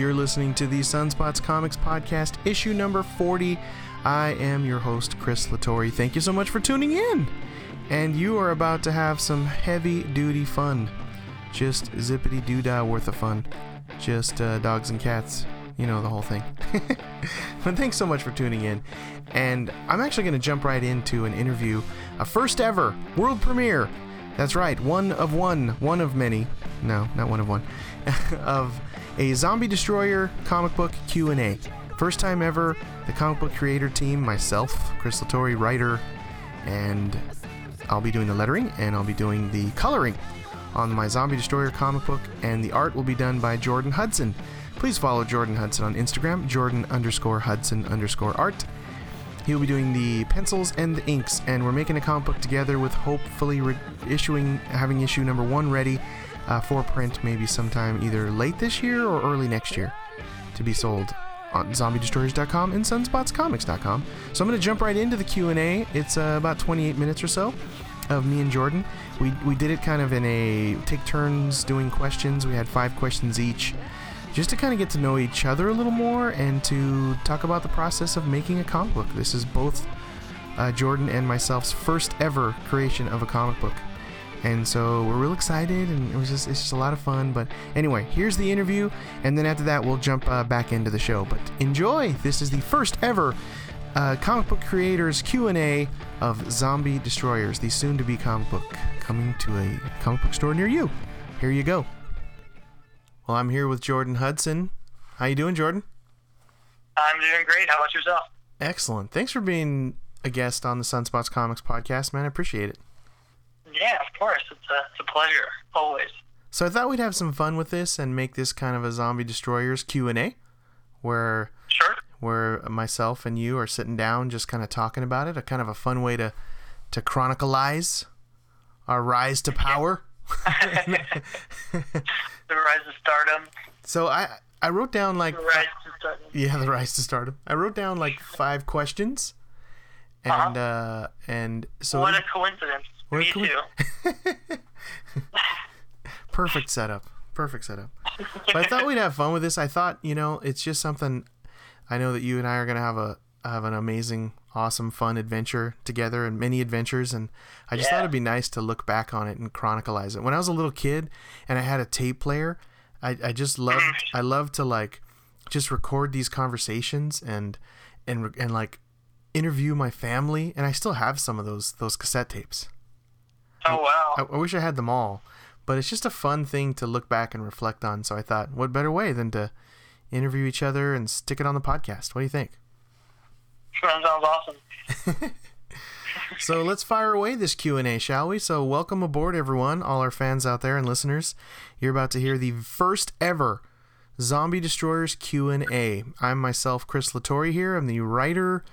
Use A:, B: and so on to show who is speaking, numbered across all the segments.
A: You're listening to the Sunspots Comics Podcast, issue number 40. I am your host, Chris Latore. Thank you so much for tuning in. And you are about to have some heavy duty fun. Just zippity doo dah worth of fun. Just uh, dogs and cats. You know, the whole thing. but thanks so much for tuning in. And I'm actually going to jump right into an interview, a first ever world premiere. That's right, one of one, one of many. No, not one of one. of a Zombie Destroyer comic book Q&A. First time ever, the comic book creator team, myself, Chris Latore, writer, and I'll be doing the lettering and I'll be doing the coloring on my Zombie Destroyer comic book, and the art will be done by Jordan Hudson. Please follow Jordan Hudson on Instagram, Jordan underscore Hudson underscore art. He'll be doing the pencils and the inks, and we're making a comic book together with hopefully re- issuing, having issue number one ready uh, for print maybe sometime either late this year or early next year to be sold on zombiedestroyers.com and sunspotscomics.com. So I'm going to jump right into the Q&A. It's uh, about 28 minutes or so of me and Jordan. We, we did it kind of in a take turns doing questions. We had five questions each just to kind of get to know each other a little more and to talk about the process of making a comic book. This is both uh, Jordan and myself's first ever creation of a comic book. And so we're real excited, and it was just it's just a lot of fun. But anyway, here's the interview, and then after that we'll jump uh, back into the show. But enjoy! This is the first ever uh, comic book creators Q&A of Zombie Destroyers, the soon-to-be comic book coming to a comic book store near you. Here you go. Well, I'm here with Jordan Hudson. How you doing, Jordan?
B: I'm doing great. How about yourself?
A: Excellent. Thanks for being a guest on the Sunspots Comics podcast, man. I appreciate it.
B: Yeah, of course. It's a, it's a pleasure, always.
A: So I thought we'd have some fun with this and make this kind of a Zombie Destroyers Q&A where
B: Sure.
A: where myself and you are sitting down just kind of talking about it, a kind of a fun way to to chronicleize our rise to power.
B: The rise to stardom.
A: so I I wrote down like
B: The rise to stardom.
A: yeah, the rise to stardom. I wrote down like five questions. And uh and so
B: What a coincidence.
A: A
B: Me
A: coin-
B: too.
A: perfect setup. Perfect setup. But i thought we'd have fun with this. I thought you know it's just something i know that you and i are going to have a have an amazing awesome fun adventure together and many adventures and i just thought it'd be nice to look back on it and chronicleize it. When i was a little kid and i had a tape player i, I just loved i loved to like just record these conversations and and and like interview my family and i still have some of those those cassette tapes
B: Oh, wow.
A: I, I wish I had them all, but it's just a fun thing to look back and reflect on. So I thought, what better way than to interview each other and stick it on the podcast? What do you think?
B: That sounds awesome.
A: So let's fire away this Q and A, shall we? So welcome aboard, everyone, all our fans out there and listeners. You're about to hear the first ever Zombie Destroyers Q and A. I'm myself, Chris Latore here. I'm the writer,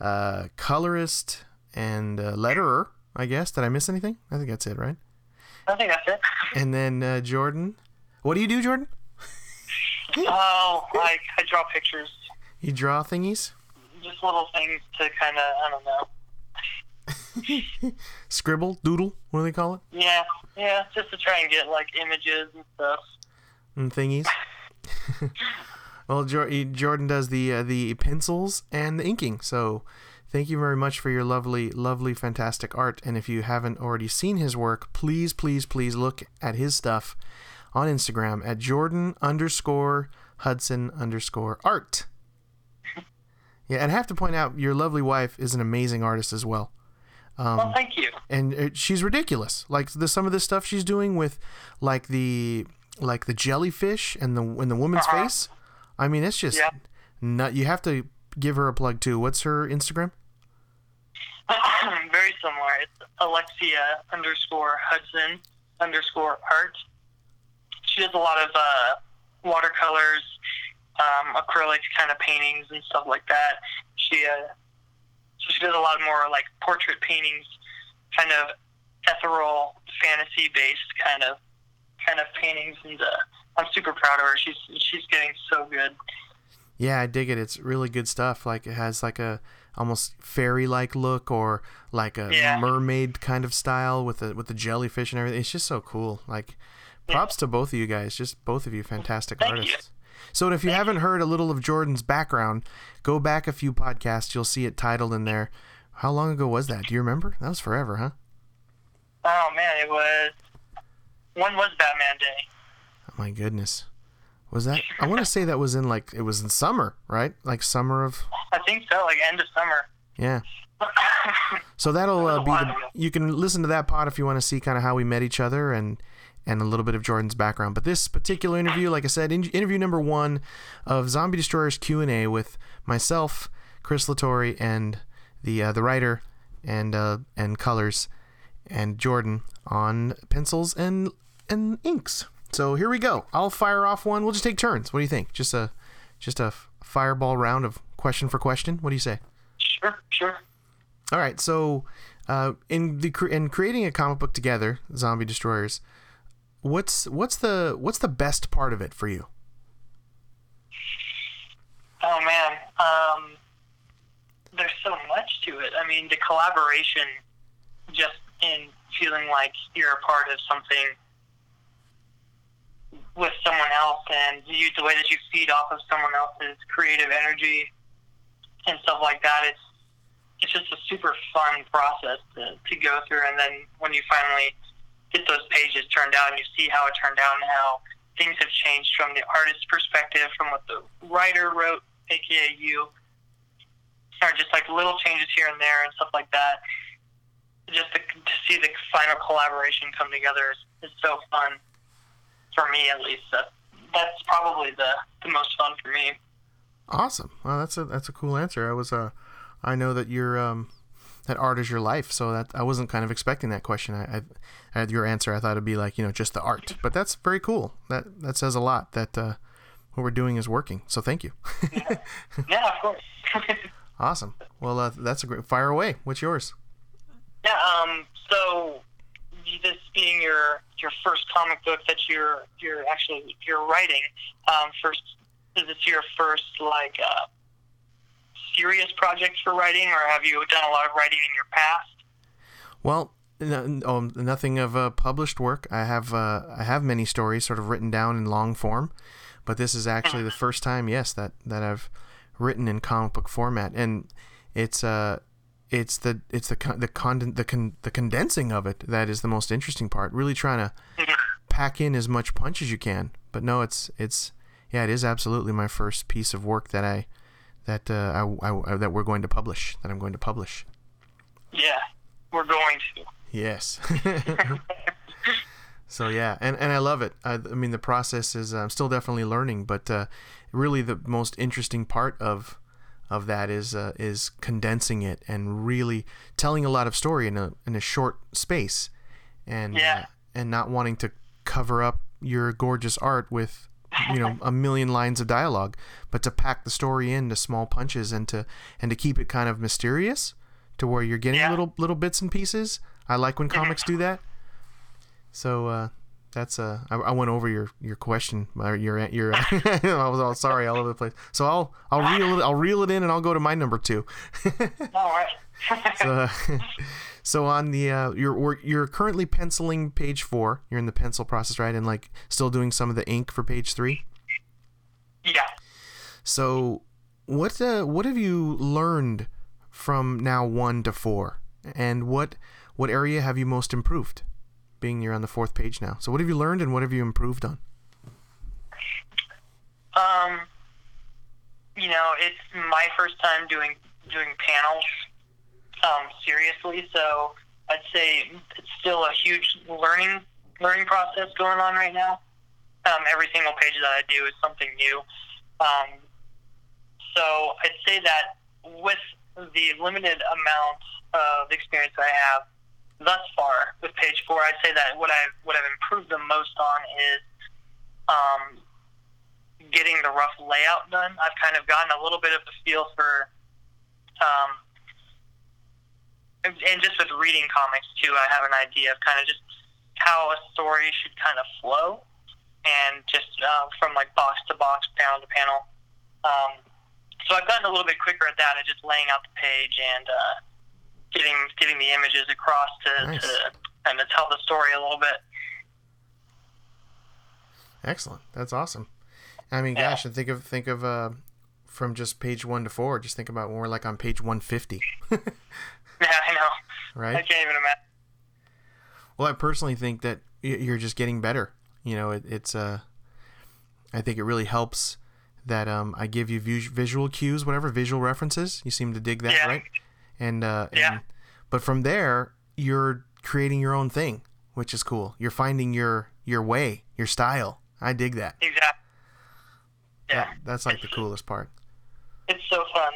A: uh, colorist, and uh, letterer. I guess. Did I miss anything? I think that's it, right?
B: I think that's it.
A: And then uh, Jordan. What do you do, Jordan?
B: Oh, I, I draw pictures.
A: You draw thingies?
B: Just little things to kind of, I don't know.
A: Scribble? Doodle? What do they call it?
B: Yeah, yeah, just to try and get, like, images and stuff.
A: And thingies? well, Jordan does the uh, the pencils and the inking. So thank you very much for your lovely, lovely, fantastic art. And if you haven't already seen his work, please, please, please look at his stuff on Instagram at Jordan underscore Hudson underscore art. Yeah, and I have to point out, your lovely wife is an amazing artist as well. Um,
B: well, thank you.
A: and uh, she's ridiculous. Like the some of the stuff she's doing with, like the like the jellyfish and the and the woman's
B: Uh-huh.
A: face. I mean, it's just
B: Yeah.
A: nut. You have to give her a plug too. What's her Instagram?
B: Very similar. It's Alexia underscore Hudson underscore art. She does a lot of uh, watercolors, um, acrylic kind of paintings and stuff like that. She uh, so she does a lot more like portrait paintings, kind of ethereal, fantasy based kind of kind of paintings, and uh, I'm super proud of her. She's she's getting so good.
A: Yeah, I dig it. It's really good stuff. Like it has like a almost fairy like look or like a
B: Yeah.
A: mermaid kind of style with the with the jellyfish and everything. It's just so cool. Like props to both of you guys. Just both of you fantastic
B: Thank
A: artists.
B: you.
A: So if you haven't heard a little of Jordan's background, go back a few podcasts. You'll see it titled in there. How long ago was that? Do you remember? That was forever, huh?
B: Oh man, it was. When was Batman Day?
A: Oh my goodness. Was that? I want to say that was in like it was in summer, right? Like summer of
B: I think so, like end of summer.
A: yeah. So that'll uh, be the. You can listen to that pod if you want to see kind of how we met each other and and a little bit of Jordan's background. But this particular interview, like I said, in, interview number one of Zombie Destroyers Q and A with myself, Chris Latore, and the uh, the writer and uh, and colors and Jordan on pencils and and inks. So here we go. I'll fire off one. We'll just take turns. What do you think? Just a just a fireball round of question for question. What do you say?
B: Sure, sure.
A: All right, so uh, in the in creating a comic book together, Zombie Destroyers, what's what's the what's the best part of it for you?
B: Oh man, um, there's so much to it. I mean, the collaboration, just in feeling like you're a part of something with someone else, and you, the way that you feed off of someone else's creative energy and stuff like that. It's it's just a super fun process to, to go through, and then when you finally get those pages turned out and you see how it turned out and how things have changed from the artist's perspective, from what the writer wrote, aka you, or just like little changes here and there and stuff like that. Just to, to see the final collaboration come together is, is so fun for me, at least. That, that's probably the, the most fun for me.
A: Awesome. Well, that's a that's a cool answer. I was uh, I know that you're um, that art is your life, so that I wasn't kind of expecting that question. I, I, I had your answer. I thought it'd be like you know just the art, but that's very cool. That that says a lot. That uh, what we're doing is working. So thank you.
B: Yeah, of course.
A: awesome. Well, uh, that's a great fire away. What's yours?
B: Yeah. Um. So, this being your your first comic book that you're you're actually you're writing, um, first is this your first like uh, serious project for writing, or have you done a lot of writing in your past?
A: Well, n- um, nothing of uh, published work. I have uh, I have many stories sort of written down in long form, but this is actually the first time, yes, that that I've written in comic book format, and it's uh it's the it's the con- the con- the con- the condensing of it that is the most interesting part. Really trying to pack in as much punch as you can. But no, it's it's yeah, it is absolutely my first piece of work that I that uh, I, I, I that we're going to publish that I'm going to publish.
B: Yeah, we're going to.
A: Yes. so yeah, and and I love it. I, I mean, the process is I'm still definitely learning, but uh, really the most interesting part of of that is uh, is condensing it and really telling a lot of story in a in a short space, and
B: Yeah.
A: uh, and not wanting to cover up your gorgeous art with you know a million lines of dialogue, but to pack the story into small punches and to and to keep it kind of mysterious to where you're getting
B: Yeah.
A: little little bits and pieces. I like when comics do that. So uh, that's uh, I, I went over your your question, or your your. I was all sorry all over the place. So I'll I'll reel it I'll reel it in and I'll go to my number two.
B: All right.
A: so, uh, so on the uh, you're you're currently penciling page four. You're in the pencil process, right? And like still doing some of the ink for page three.
B: yeah.
A: So what uh, what have you learned from now one to four, and what what area have you most improved? Being you're on the fourth page now. So what have you learned and what have you improved on?
B: Um, you know, it's my first time doing doing panels um, seriously, so I'd say it's still a huge learning learning process going on right now. Um, every single page that I do is something new. Um, so I'd say that with the limited amount of experience I have thus far with page four, I'd say that what I've what I've improved the most on is um, getting the rough layout done. I've kind of gotten a little bit of a feel for, um, and, and just with reading comics too, I have an idea of kind of just how a story should kind of flow, and just uh, from like box to box, panel to panel. Um, so I've gotten a little bit quicker at that, at just laying out the page and uh, getting getting the images across to,
A: Nice.
B: to kind of tell the story a little bit.
A: Excellent. That's awesome. I mean,
B: Yeah.
A: gosh, and think of think of uh, from just page one to four. Just think about when we're like on page one fifty,
B: Yeah, I know.
A: Right.
B: I can't even imagine.
A: Well, I personally think that you're just getting better. You know, it, it's uh, I think it really helps that um, I give you visual cues, whatever visual references. You seem to dig that,
B: Yeah.
A: right? And uh,
B: Yeah.
A: and- but from there, you're creating your own thing, which is cool. You're finding your your way, your style. I dig that.
B: Exactly. Yeah,
A: That- that's like the coolest part.
B: it's so fun.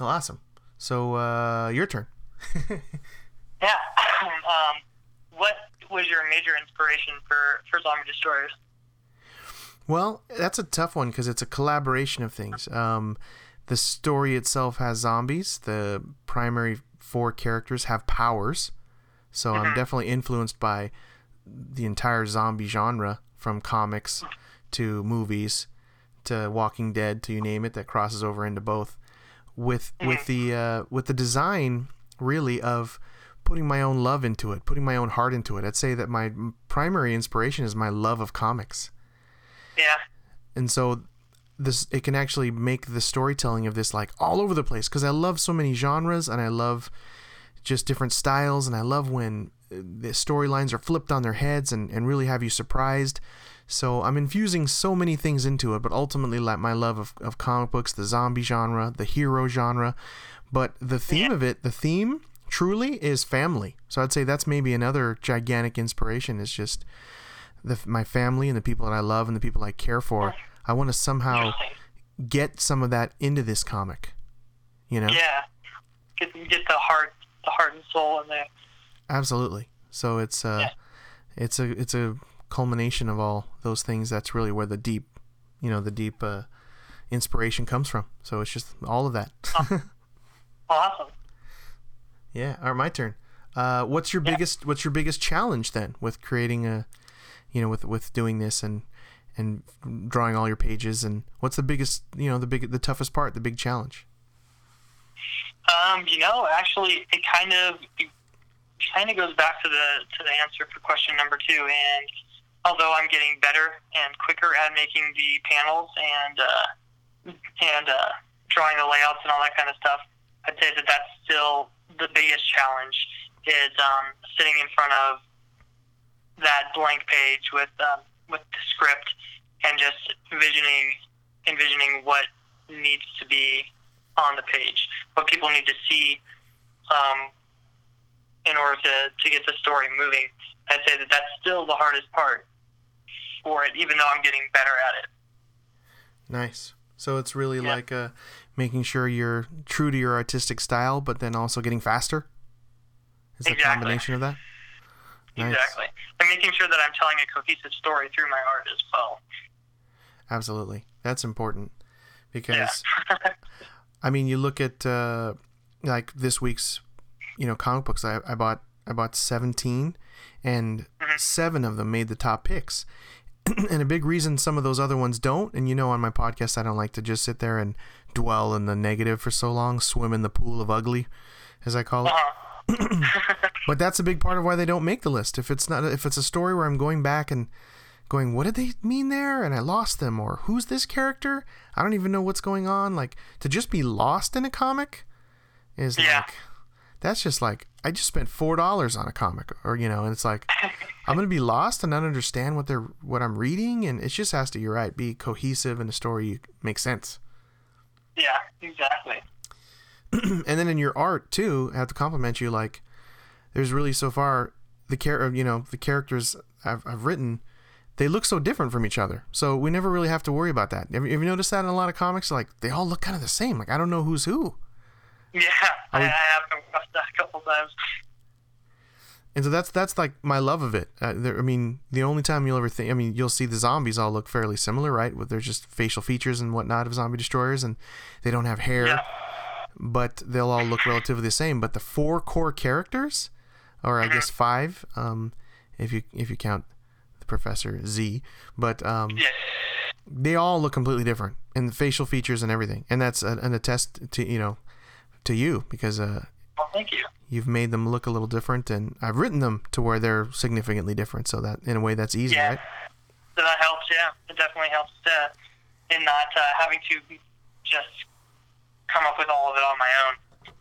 A: Well, awesome. So uh, your turn.
B: Yeah. um, what was your major inspiration for for Zombie Destroyers?
A: Well, that's a tough one because it's a collaboration of things. Um, the story itself has zombies. The primary four characters have powers. So I'm definitely influenced by the entire zombie genre from comics to movies to Walking Dead to you name it that crosses over into both. With with the uh, with the design really of putting my own love into it, putting my own heart into it. I'd say that my primary inspiration is my love of comics
B: Yeah.
A: and so this it can actually make the storytelling of this like all over the place because I love so many genres and I love just different styles and I love when uh, the storylines are flipped on their heads and, and really have you surprised. So I'm infusing so many things into it, but ultimately like my love of, of comic books, the zombie genre, the hero genre, but the theme of it, the theme truly is family. So I'd say that's maybe another gigantic inspiration is just the, my family and the people that I love and the people I care for. I want to somehow get some of that into this comic. You know?
B: Yeah. Get get the heart the heart and soul in there.
A: Absolutely. So it's uh
B: Yeah.
A: it's a it's a culmination of all those things. That's really where the deep, you know, the deep uh, inspiration comes from. So it's just all of that.
B: Awesome.
A: yeah. All right, my turn. Uh, what's your
B: Yeah.
A: biggest What's your biggest challenge then with creating a, you know, with with doing this and and drawing all your pages and what's the biggest you know the big the toughest part the big challenge
B: Um, you know, actually, it kind of it kind of goes back to the to the answer for question number two. And although I'm getting better and quicker at making the panels and uh, and uh, drawing the layouts and all that kind of stuff, I'd say that that's still the biggest challenge. Is um, sitting in front of that blank page with um, with the script and just envisioning envisioning what needs to be on the page, what people need to see um, in order to, to get the story moving. I'd say that that's still the hardest part for it, even though I'm getting better at it.
A: nice so it's really
B: Yeah.
A: like uh making sure you're true to your artistic style but then also getting faster is the
B: Exactly.
A: combination of that Nice.
B: Exactly. And making sure that I'm telling a cohesive story through my art as well.
A: Absolutely. That's important because
B: Yeah.
A: I mean, you look at uh, like this week's, you know, comic books. I, I bought I bought seventeen, and
B: Mhm.
A: seven of them made the top picks. and a big reason some of those other ones don't, and you know, on my podcast, I don't like to just sit there and dwell in the negative for so long, swim in the pool of ugly, as I call it.
B: uh-huh.
A: But that's a big part of why they don't make the list. If it's not, if it's a story where I'm going back and going, what did they mean there? And I lost them, or who's this character? I don't even know what's going on. Like to just be lost in a comic is
B: Yeah.
A: like, that's just like I just spent four dollars on a comic, or you know, and it's like I'm gonna be lost and not understand what they're what I'm reading, and it just has to. You're right, be cohesive in a story makes sense.
B: yeah, exactly.
A: and then in your art too, I have to compliment you. Like, there's really so far the char- you know, the characters I've, I've written, they look so different from each other. So we never really have to worry about that. Have you, have you noticed that in a lot of comics? Like, they all look kind of the same. Like, I don't know who's who.
B: Yeah, I,
A: I
B: I have come across that a couple times.
A: And so that's that's like my love of it. Uh, there, I mean, the only time you'll ever think, I mean, you'll see the zombies all look fairly similar, right? With there's just facial features and whatnot of zombie destroyers, and they don't have hair.
B: Yeah.
A: But they'll all look relatively the same. But the four core characters, or I guess five, um, if you if you count the Professor Z, but um,
B: Yeah.
A: they all look completely different in the facial features and everything. And that's a, an attest to you know to you because uh,
B: Well, thank you.
A: you've made them look a little different, and I've written them to where they're significantly different. So that in a way that's easy,
B: Yeah.
A: right?
B: So that helps. Yeah, it definitely helps to, in not uh, having to just come up with all of it on my own.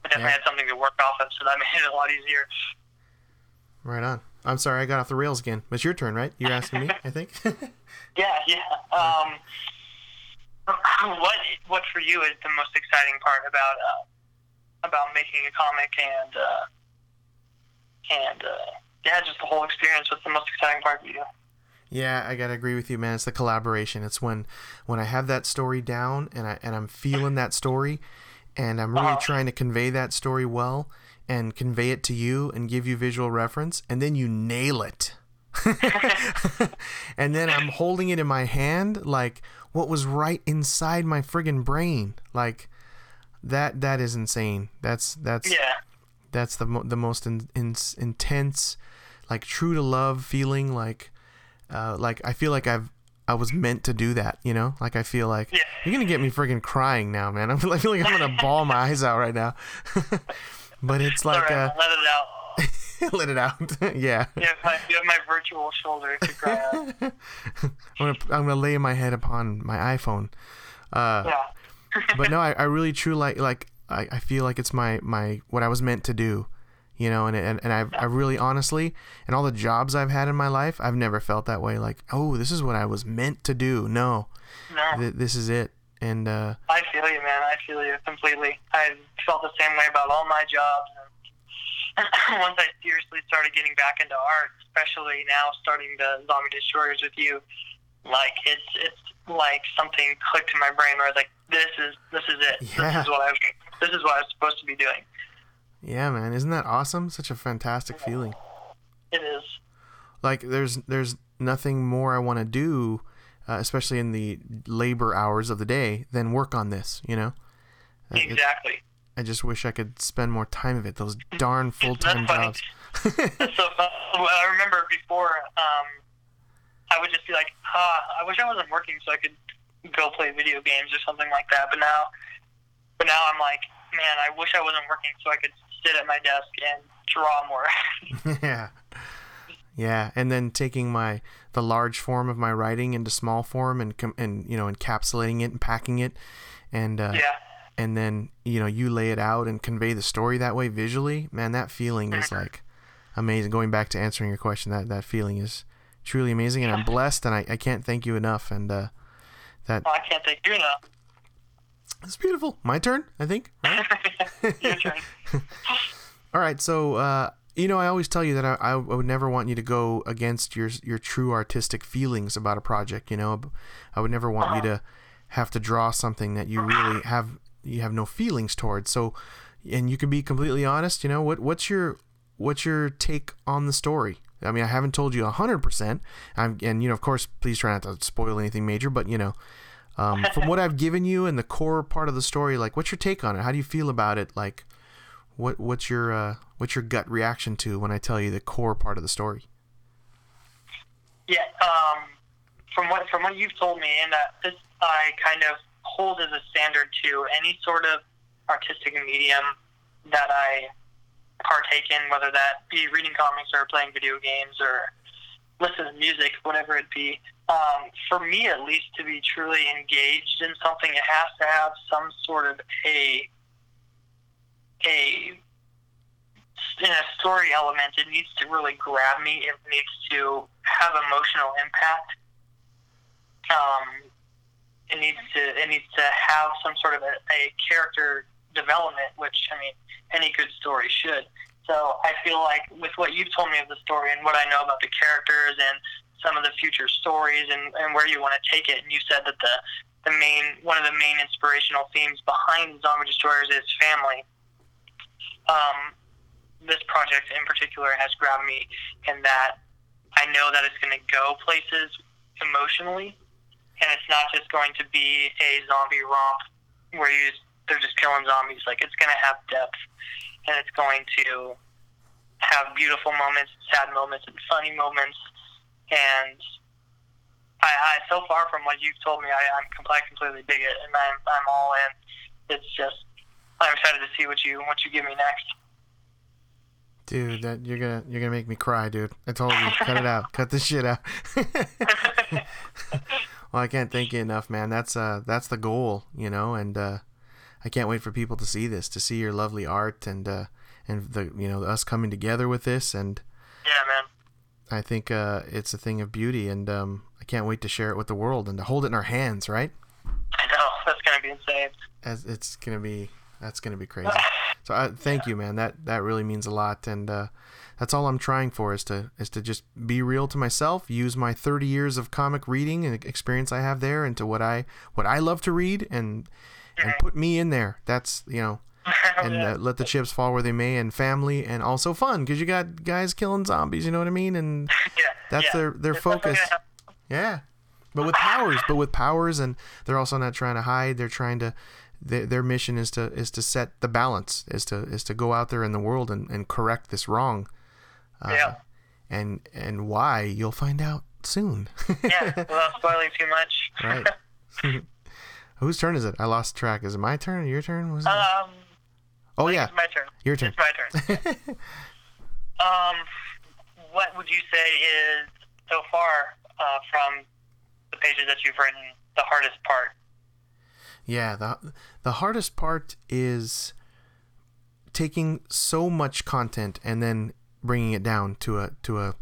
B: I definitely
A: Yeah.
B: had something to work off of, so that made it a lot easier.
A: Right on. I'm sorry, I got off the rails again. It's your turn, right? You're asking me, I think.
B: Yeah, yeah. Um, what what for you is the most exciting part about uh, about making a comic and uh, and uh, yeah, just the whole experience? What's the most exciting part for you?
A: Yeah, I gotta agree with you, man. It's the collaboration. It's when when I have that story down and I and I'm feeling that story, and I'm really
B: Uh-huh.
A: trying to convey that story well and convey it to you and give you visual reference, and then you nail it. and then I'm holding it in my hand like what was right inside my friggin' brain. Like that that is insane. That's that's
B: Yeah,
A: that's the mo- the most in, in, intense like true to love feeling like uh, like I feel like I've I was meant to do that you know like I feel like
B: Yeah.
A: you're gonna get me friggin' crying now man I feel, I feel like I'm gonna ball my eyes out right now but it's like
B: right,
A: uh,
B: let it out.
A: let it out yeah
B: my, you have my virtual shoulder to cry on.
A: I'm gonna I'm gonna lay my head upon my iPhone uh,
B: Yeah.
A: but no, I, I really true like like I, I feel like it's my my what I was meant to do, you know, and and, and I I really honestly and all the jobs I've had in my life, I've never felt that way. Like oh, this is what I was meant to do. No,
B: No,
A: th- this is it. And uh,
B: I feel you, man. I feel you completely. I felt the same way about all my jobs. And once I seriously started getting back into art, especially now starting the Zombie Destroyers with you, like it's it's like something clicked in my brain where I was like, this is this is it.
A: Yeah.
B: This is what I was this is what I was supposed to be doing.
A: Yeah, man, isn't that awesome? Such a fantastic feeling.
B: It is.
A: Like there's there's nothing more I want to do, uh, especially in the labor hours of the day, than work on this. You know. Uh,
B: Exactly.
A: I just wish I could spend more time of it. Those darn full time jobs.
B: so well, I remember before, um, I would just be like, ah, I wish I wasn't working so I could go play video games or something like that. But now, but now I'm like, man, I wish I wasn't working so I could sit at my desk and draw more.
A: yeah. Yeah, and then taking my the large form of my writing into small form and com- and you know encapsulating it and packing it, and uh,
B: yeah,
A: and then you know you lay it out and convey the story that way visually. Man, that feeling is like amazing. Going back to answering your question, that that feeling is truly amazing, and I'm blessed, and I, I can't thank you enough. And uh, that
B: well, I can't thank you enough.
A: It's beautiful. My turn, I think. Right?
B: Your turn.
A: All right, so uh, you know, I always tell you that I, I would never want you to go against your your true artistic feelings about a project. You know, I would never want you to have to draw something that you really have you have no feelings towards. So, and you can be completely honest. You know, what what's your what's your take on the story? I mean, I haven't told you hundred percent. I'm and you know, of course, please try not to spoil anything major. But you know, um, from what I've given you and the core part of the story, like, what's your take on it? How do you feel about it? Like, what what's your uh, what's your gut reaction to when I tell you the core part of the story?
B: Yeah, um, from what from what you've told me, and uh, this I kind of hold as a standard to any sort of artistic medium that I partake in, whether that be reading comics or playing video games or listen to music, whatever it be. Um, for me, at least, to be truly engaged in something, it has to have some sort of a a in a story element, it needs to really grab me. It needs to have emotional impact. Um, it needs to it needs to have some sort of a, a character development, which I mean any good story should. So I feel like with what you've told me of the story and what I know about the characters and some of the future stories and, and where you want to take it, and you said that the the main one of the main inspirational themes behind Zombie Destroyers is family. Um, this project in particular has grabbed me in that I know that it's going to go places emotionally, and it's not just going to be a zombie romp where you just, they're just killing zombies. Like it's going to have depth, and it's going to have beautiful moments, sad moments, and funny moments. And I, I so far from what you've told me, I, I'm completely, completely dig it, and I'm, I'm all in. It's just I'm excited to see what you what you give me next.
A: Dude, that you're gonna you're gonna make me cry, dude. I told you, cut it out, cut this shit out. well, I can't thank you enough, man. That's uh that's the goal, you know, and uh, I can't wait for people to see this, to see your lovely art, and uh, and the you know us coming together with this, and
B: Yeah, man.
A: I think uh, it's a thing of beauty, and um, I can't wait to share it with the world and to hold it in our hands, right?
B: I know that's gonna be insane.
A: As it's gonna be, that's gonna be crazy. So I thank you, man. That that really means a lot, and uh, that's all I'm trying for is to is to just be real to myself, use my 30 years of comic reading and experience I have there into what I what I love to read, and and put me in there. That's you know, and uh, let the chips fall where they may, and family, and also fun because you got guys killing zombies. You know what I mean? And
B: yeah,
A: that's
B: yeah.
A: their their
B: It's
A: focus. Yeah, but with powers, but with powers, and they're also not trying to hide. They're trying to. Their, their mission is to is to set the balance. Is to is to go out there in the world and, and correct this wrong. Uh,
B: Yeah.
A: And and why you'll find out soon.
B: yeah, without spoiling too much.
A: right. Whose turn is it? I lost track. Is it my turn or your turn? Was it?
B: um,
A: oh yeah,
B: it's my turn.
A: your turn.
B: It's my turn. um, what would you say is so far uh, from the pages that you've written the hardest part?
A: Yeah, the the hardest part is taking so much content and then bringing it down to a to a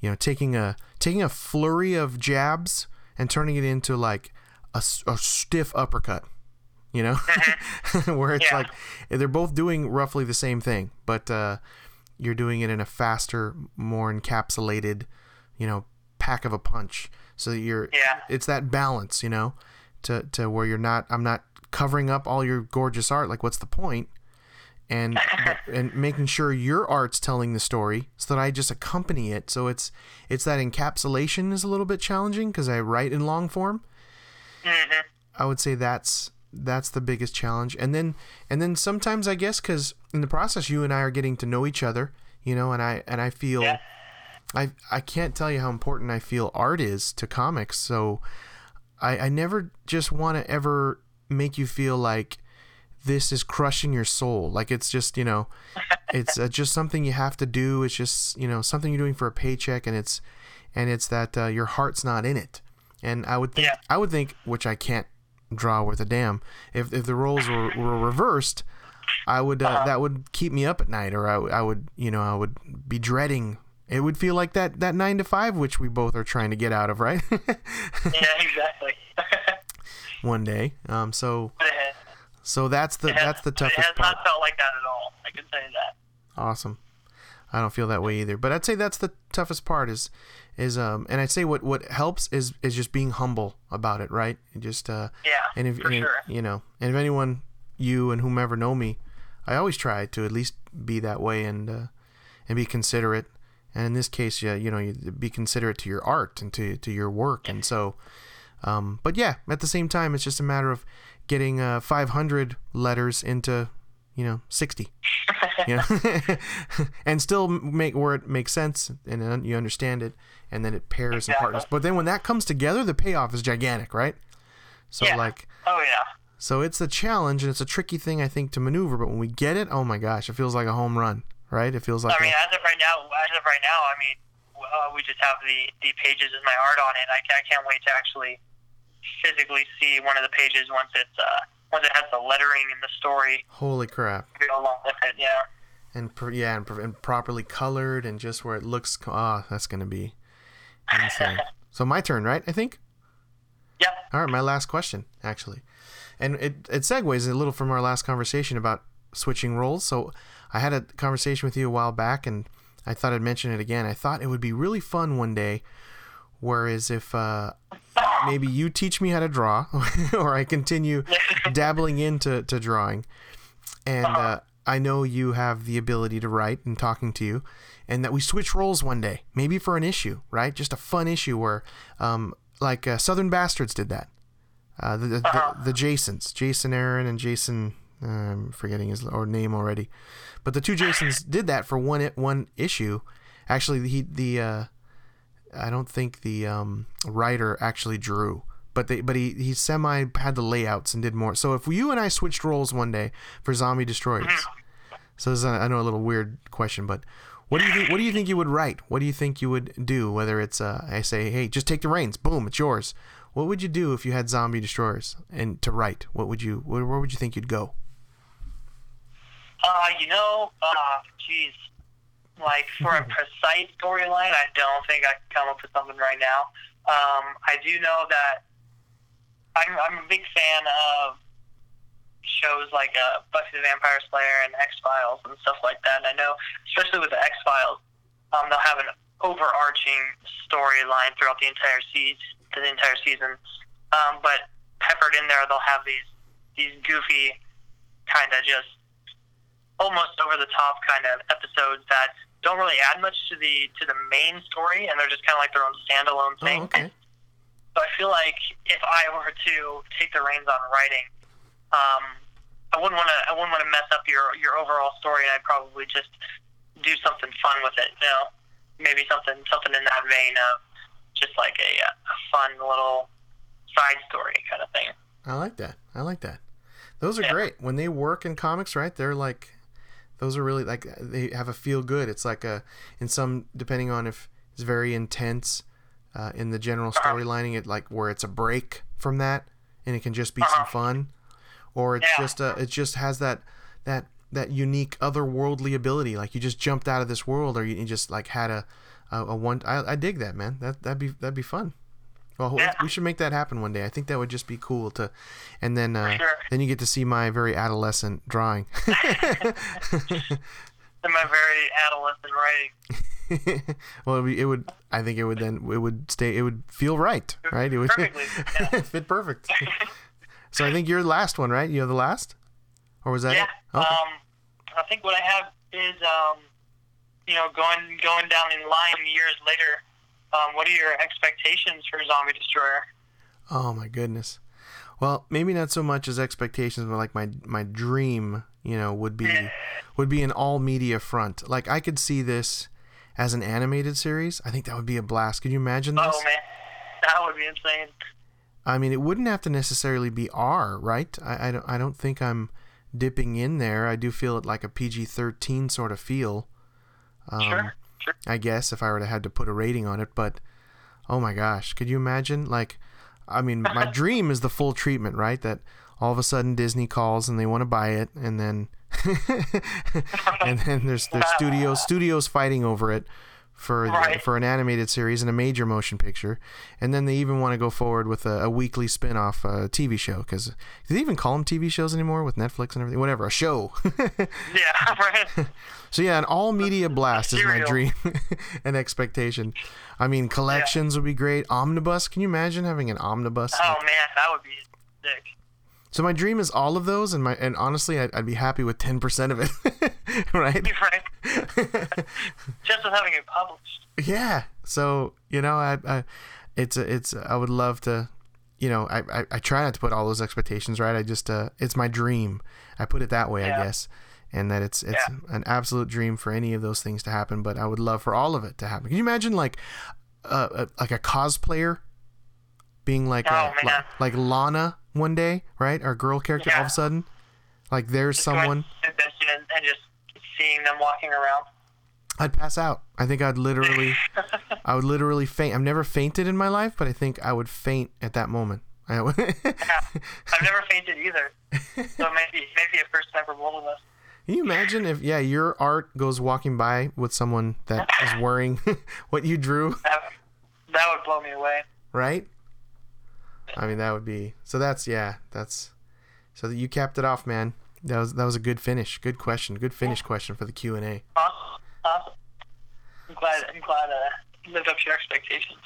A: you know taking a taking a flurry of jabs and turning it into like a, a stiff uppercut you know? Where it's
B: Yeah.
A: like they're both doing roughly the same thing but uh, you're doing it in a faster more encapsulated you know pack of a punch. So that you're
B: Yeah.
A: it's that balance you know to to where you're not I'm not covering up all your gorgeous art like what's the point? And and making sure your art's telling the story so that I just accompany it. So it's it's that encapsulation is a little bit challenging because I write in long form
B: hmm
A: I would say that's that's the biggest challenge. And then and then sometimes I guess cuz in the process you and I are getting to know each other, you know, and I and I feel
B: Yeah.
A: I I can't tell you how important I feel art is to comics. So I I never just want to ever make you feel like this is crushing your soul. Like it's just, you know, it's uh, just something you have to do. It's just, you know, something you're doing for a paycheck and it's and it's that uh, your heart's not in it. And I would think
B: Yeah.
A: I would think which I can't draw worth a damn. If if the roles were, were reversed, I would uh, that would keep me up at night, or I, I would you know I would be dreading. It would feel like that that nine to five, which we both are trying to get out of, right?
B: Yeah, exactly.
A: One day. Um. So
B: has-
A: so that's the
B: has-
A: that's the
B: but It
A: toughest
B: has
A: part.
B: not felt like that at all. I can say that.
A: Awesome. I don't feel that way either. But I'd say that's the toughest part is is um and I'd say what what helps is is just being humble about it, right? And just uh
B: Yeah,
A: and if
B: for
A: and
B: sure.
A: you know, and if anyone you and whomever know me, I always try to at least be that way and uh and be considerate. And in this case, yeah, you know, you be considerate to your art and to to your work. And so um but yeah, at the same time it's just a matter of getting uh 500 letters into you know 60 you know and still make where it makes sense and you understand it and then it pairs and partners but then when that comes together the payoff is gigantic right so
B: Yeah.
A: like
B: Oh yeah.
A: so it's a challenge and it's a tricky thing i think to maneuver but when we get it oh my gosh it feels like a home run right it feels like
B: I mean,
A: a,
B: as of right now, as of right now, I mean, uh, we just have the the pages with my art on it. I, I can't wait to actually physically see one of the pages once it's uh once it has the lettering and the story
A: holy crap
B: along with it. Yeah.
A: and pr- yeah and, and properly colored and just where it looks co- ah that's gonna be insane so my turn right i think
B: Yep.
A: All right, my last question, actually. And it, it segues a little from our last conversation about switching roles. So I had a conversation with you a while back, and I thought I'd mention it again. I thought it would be really fun one day, whereas if uh, maybe you teach me how to draw, or I continue dabbling into to drawing, and uh, I know you have the ability to write and talking to you, and that we switch roles one day, maybe for an issue, right? Just a fun issue where, um, like uh, Southern Bastards did that. Uh, the, the, the the Jasons, Jason Aaron and Jason, I'm forgetting his or name already, but the two Jasons did that for one one issue. Actually, he the uh, I don't think the um, writer actually drew, but they but he he semi had the layouts and did more. So if you and I switched roles one day for Zombie Destroyers, So this is, I know a little weird question, but what do you think? What do you think you would write? What do you think you would do? Whether it's uh, I say, hey, just take the reins, boom, it's yours. What would you do if you had zombie destroyers and to write? What would you? Where, where would you think you'd go?
B: Uh, you know, uh, geez, like for a precise storyline, I don't think I can come up with something right now. Um, I do know that I'm, I'm a big fan of shows like uh, Buffy the Vampire Slayer and X Files and stuff like that. And I know, especially with the X Files, um, they'll have an overarching storyline throughout the entire season. The entire season, um, but peppered in there, they'll have these these goofy, kind of just almost over the top kind of episodes that don't really add much to the to the main story, and they're just kind of like their own standalone thing.
A: Oh, okay.
B: So I feel like if I were to take the reins on writing, um, I wouldn't want to. I wouldn't want to mess up your your overall story, and I'd probably just do something fun with it. You know, maybe something something in that vein of just like a, a fun little side story kind of thing.
A: I like that. I like that. Those are
B: Yeah.
A: great. When they work in comics, right? They're like, those are really like they have a feel good. It's like a in some depending on if it's very intense uh, in the general
B: Uh-huh.
A: storylining, it like where it's a break from that, and it can just be some
B: Uh-huh.
A: fun, or it's
B: Yeah.
A: just a it just has that that that unique otherworldly ability. Like you just jumped out of this world, or you, you just like had a a, a one. I, I dig that man. That that'd be that'd be fun. Well,
B: Yeah.
A: we should make that happen one day. I think that would just be cool to, and then uh,
B: sure.
A: then you get to see my very adolescent drawing.
B: In my very adolescent writing,
A: well, it would, it would. I think it would then. It would stay. It would feel right, right? It would
B: yeah.
A: fit perfect. so I think you're the last one, right? You're the last, or was that?
B: yeah.
A: It? Okay.
B: Um, I think what I have is um, you know, going going down in line years later. Um, what are your expectations for Zombie Destroyer?
A: Oh my goodness. Well, maybe not so much as expectations, but like my my dream, you know, would be would be an all media front. Like I could see this as an animated series. I think that would be a blast. Could you imagine this?
B: Oh man, that would be insane.
A: I mean, it wouldn't have to necessarily be R, right? I, I don't I don't think I'm dipping in there. I do feel it like a PG-13 sort of feel. Um,
B: Sure, sure.
A: I guess if I were to had to put a rating on it, but oh my gosh, could you imagine? Like, I mean, my dream is the full treatment, right? That all of a sudden Disney calls and they want to buy it, and then and then there's there's studios studios fighting over it for
B: Right.
A: for an animated series and a major motion picture, and then they even want to go forward with a, a weekly spin-off uh, TV show because do they even call them TV shows anymore with Netflix and everything? Whatever, a show.
B: Yeah, right.
A: So yeah, an all media blast is my dream and expectation. I mean, collections would be great. Omnibus, can you imagine having an omnibus?
B: Oh
A: Like-
B: man, that would be sick.
A: So my dream is all of those, and my and honestly, I'd, I'd be happy with ten percent of it, right?
B: Right. Just with having it published.
A: yeah. So you know, I, I it's a, it's I would love to, you know, I, I I try not to put all those expectations, right? I just uh, it's my dream. I put it that way, I
B: Yeah.
A: guess. And that it's it's
B: Yeah.
A: an absolute dream for any of those things to happen, but I would love for all of it to happen. Can you imagine like uh, a, like a cosplayer being like
B: Oh,
A: a, li-
B: man.
A: like Lana one day, right? Our girl character all of a sudden, like there's
B: Just
A: someone.
B: going to the and, just seeing them walking around.
A: I'd pass out. I think I'd literally, I would literally faint. I've never fainted in my life, but I think I would faint at that moment. I would-
B: Yeah. I've never fainted either. So maybe maybe a first time for both of us.
A: Can you imagine if, yeah, your art goes walking by with someone that is wearing what you drew,
B: That, that would blow me away.
A: right? I mean, that would be. So that's yeah, that's. So that you capped it off, man. That was that was a good finish. Good question. Good finish question for the Q and A.
B: Awesome. awesome. I'm glad I'm glad uh, lived up to your expectations.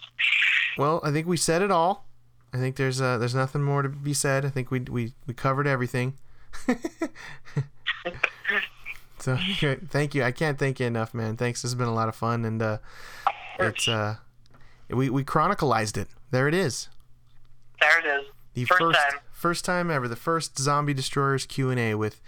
A: Well, I think we said it all. I think there's uh, there's nothing more to be said. I think we we we covered everything. so thank you. I can't thank you enough, man. Thanks. This has been a lot of fun, and uh, it's uh, we we chronicalized it. There it is.
B: There it is.
A: The
B: First
A: first
B: time.
A: first time ever. The first Zombie Destroyers Q and A with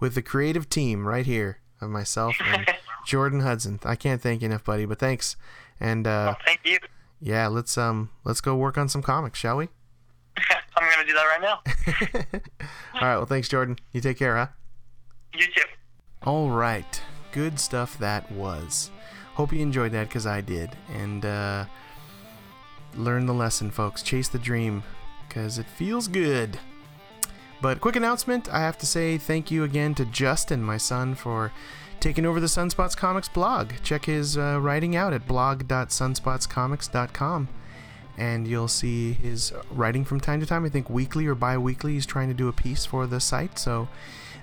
A: with the creative team right here of myself and Jordan Hudson. I can't thank you enough, buddy. But thanks. And uh,
B: Thank you.
A: yeah, let's um let's go work on some comics, shall we?
B: I'm gonna do that right now.
A: All right. Well, thanks, Jordan. You take care, huh?
B: You too.
A: All right. Good stuff that was. Hope you enjoyed that because I did. And uh, learn the lesson, folks. Chase the dream because it feels good. But quick announcement I have to say thank you again to Justin, my son, for taking over the Sunspots Comics blog. Check his uh, writing out at blog.sunspotscomics.com. And you'll see his writing from time to time. I think weekly or bi weekly, he's trying to do a piece for the site. So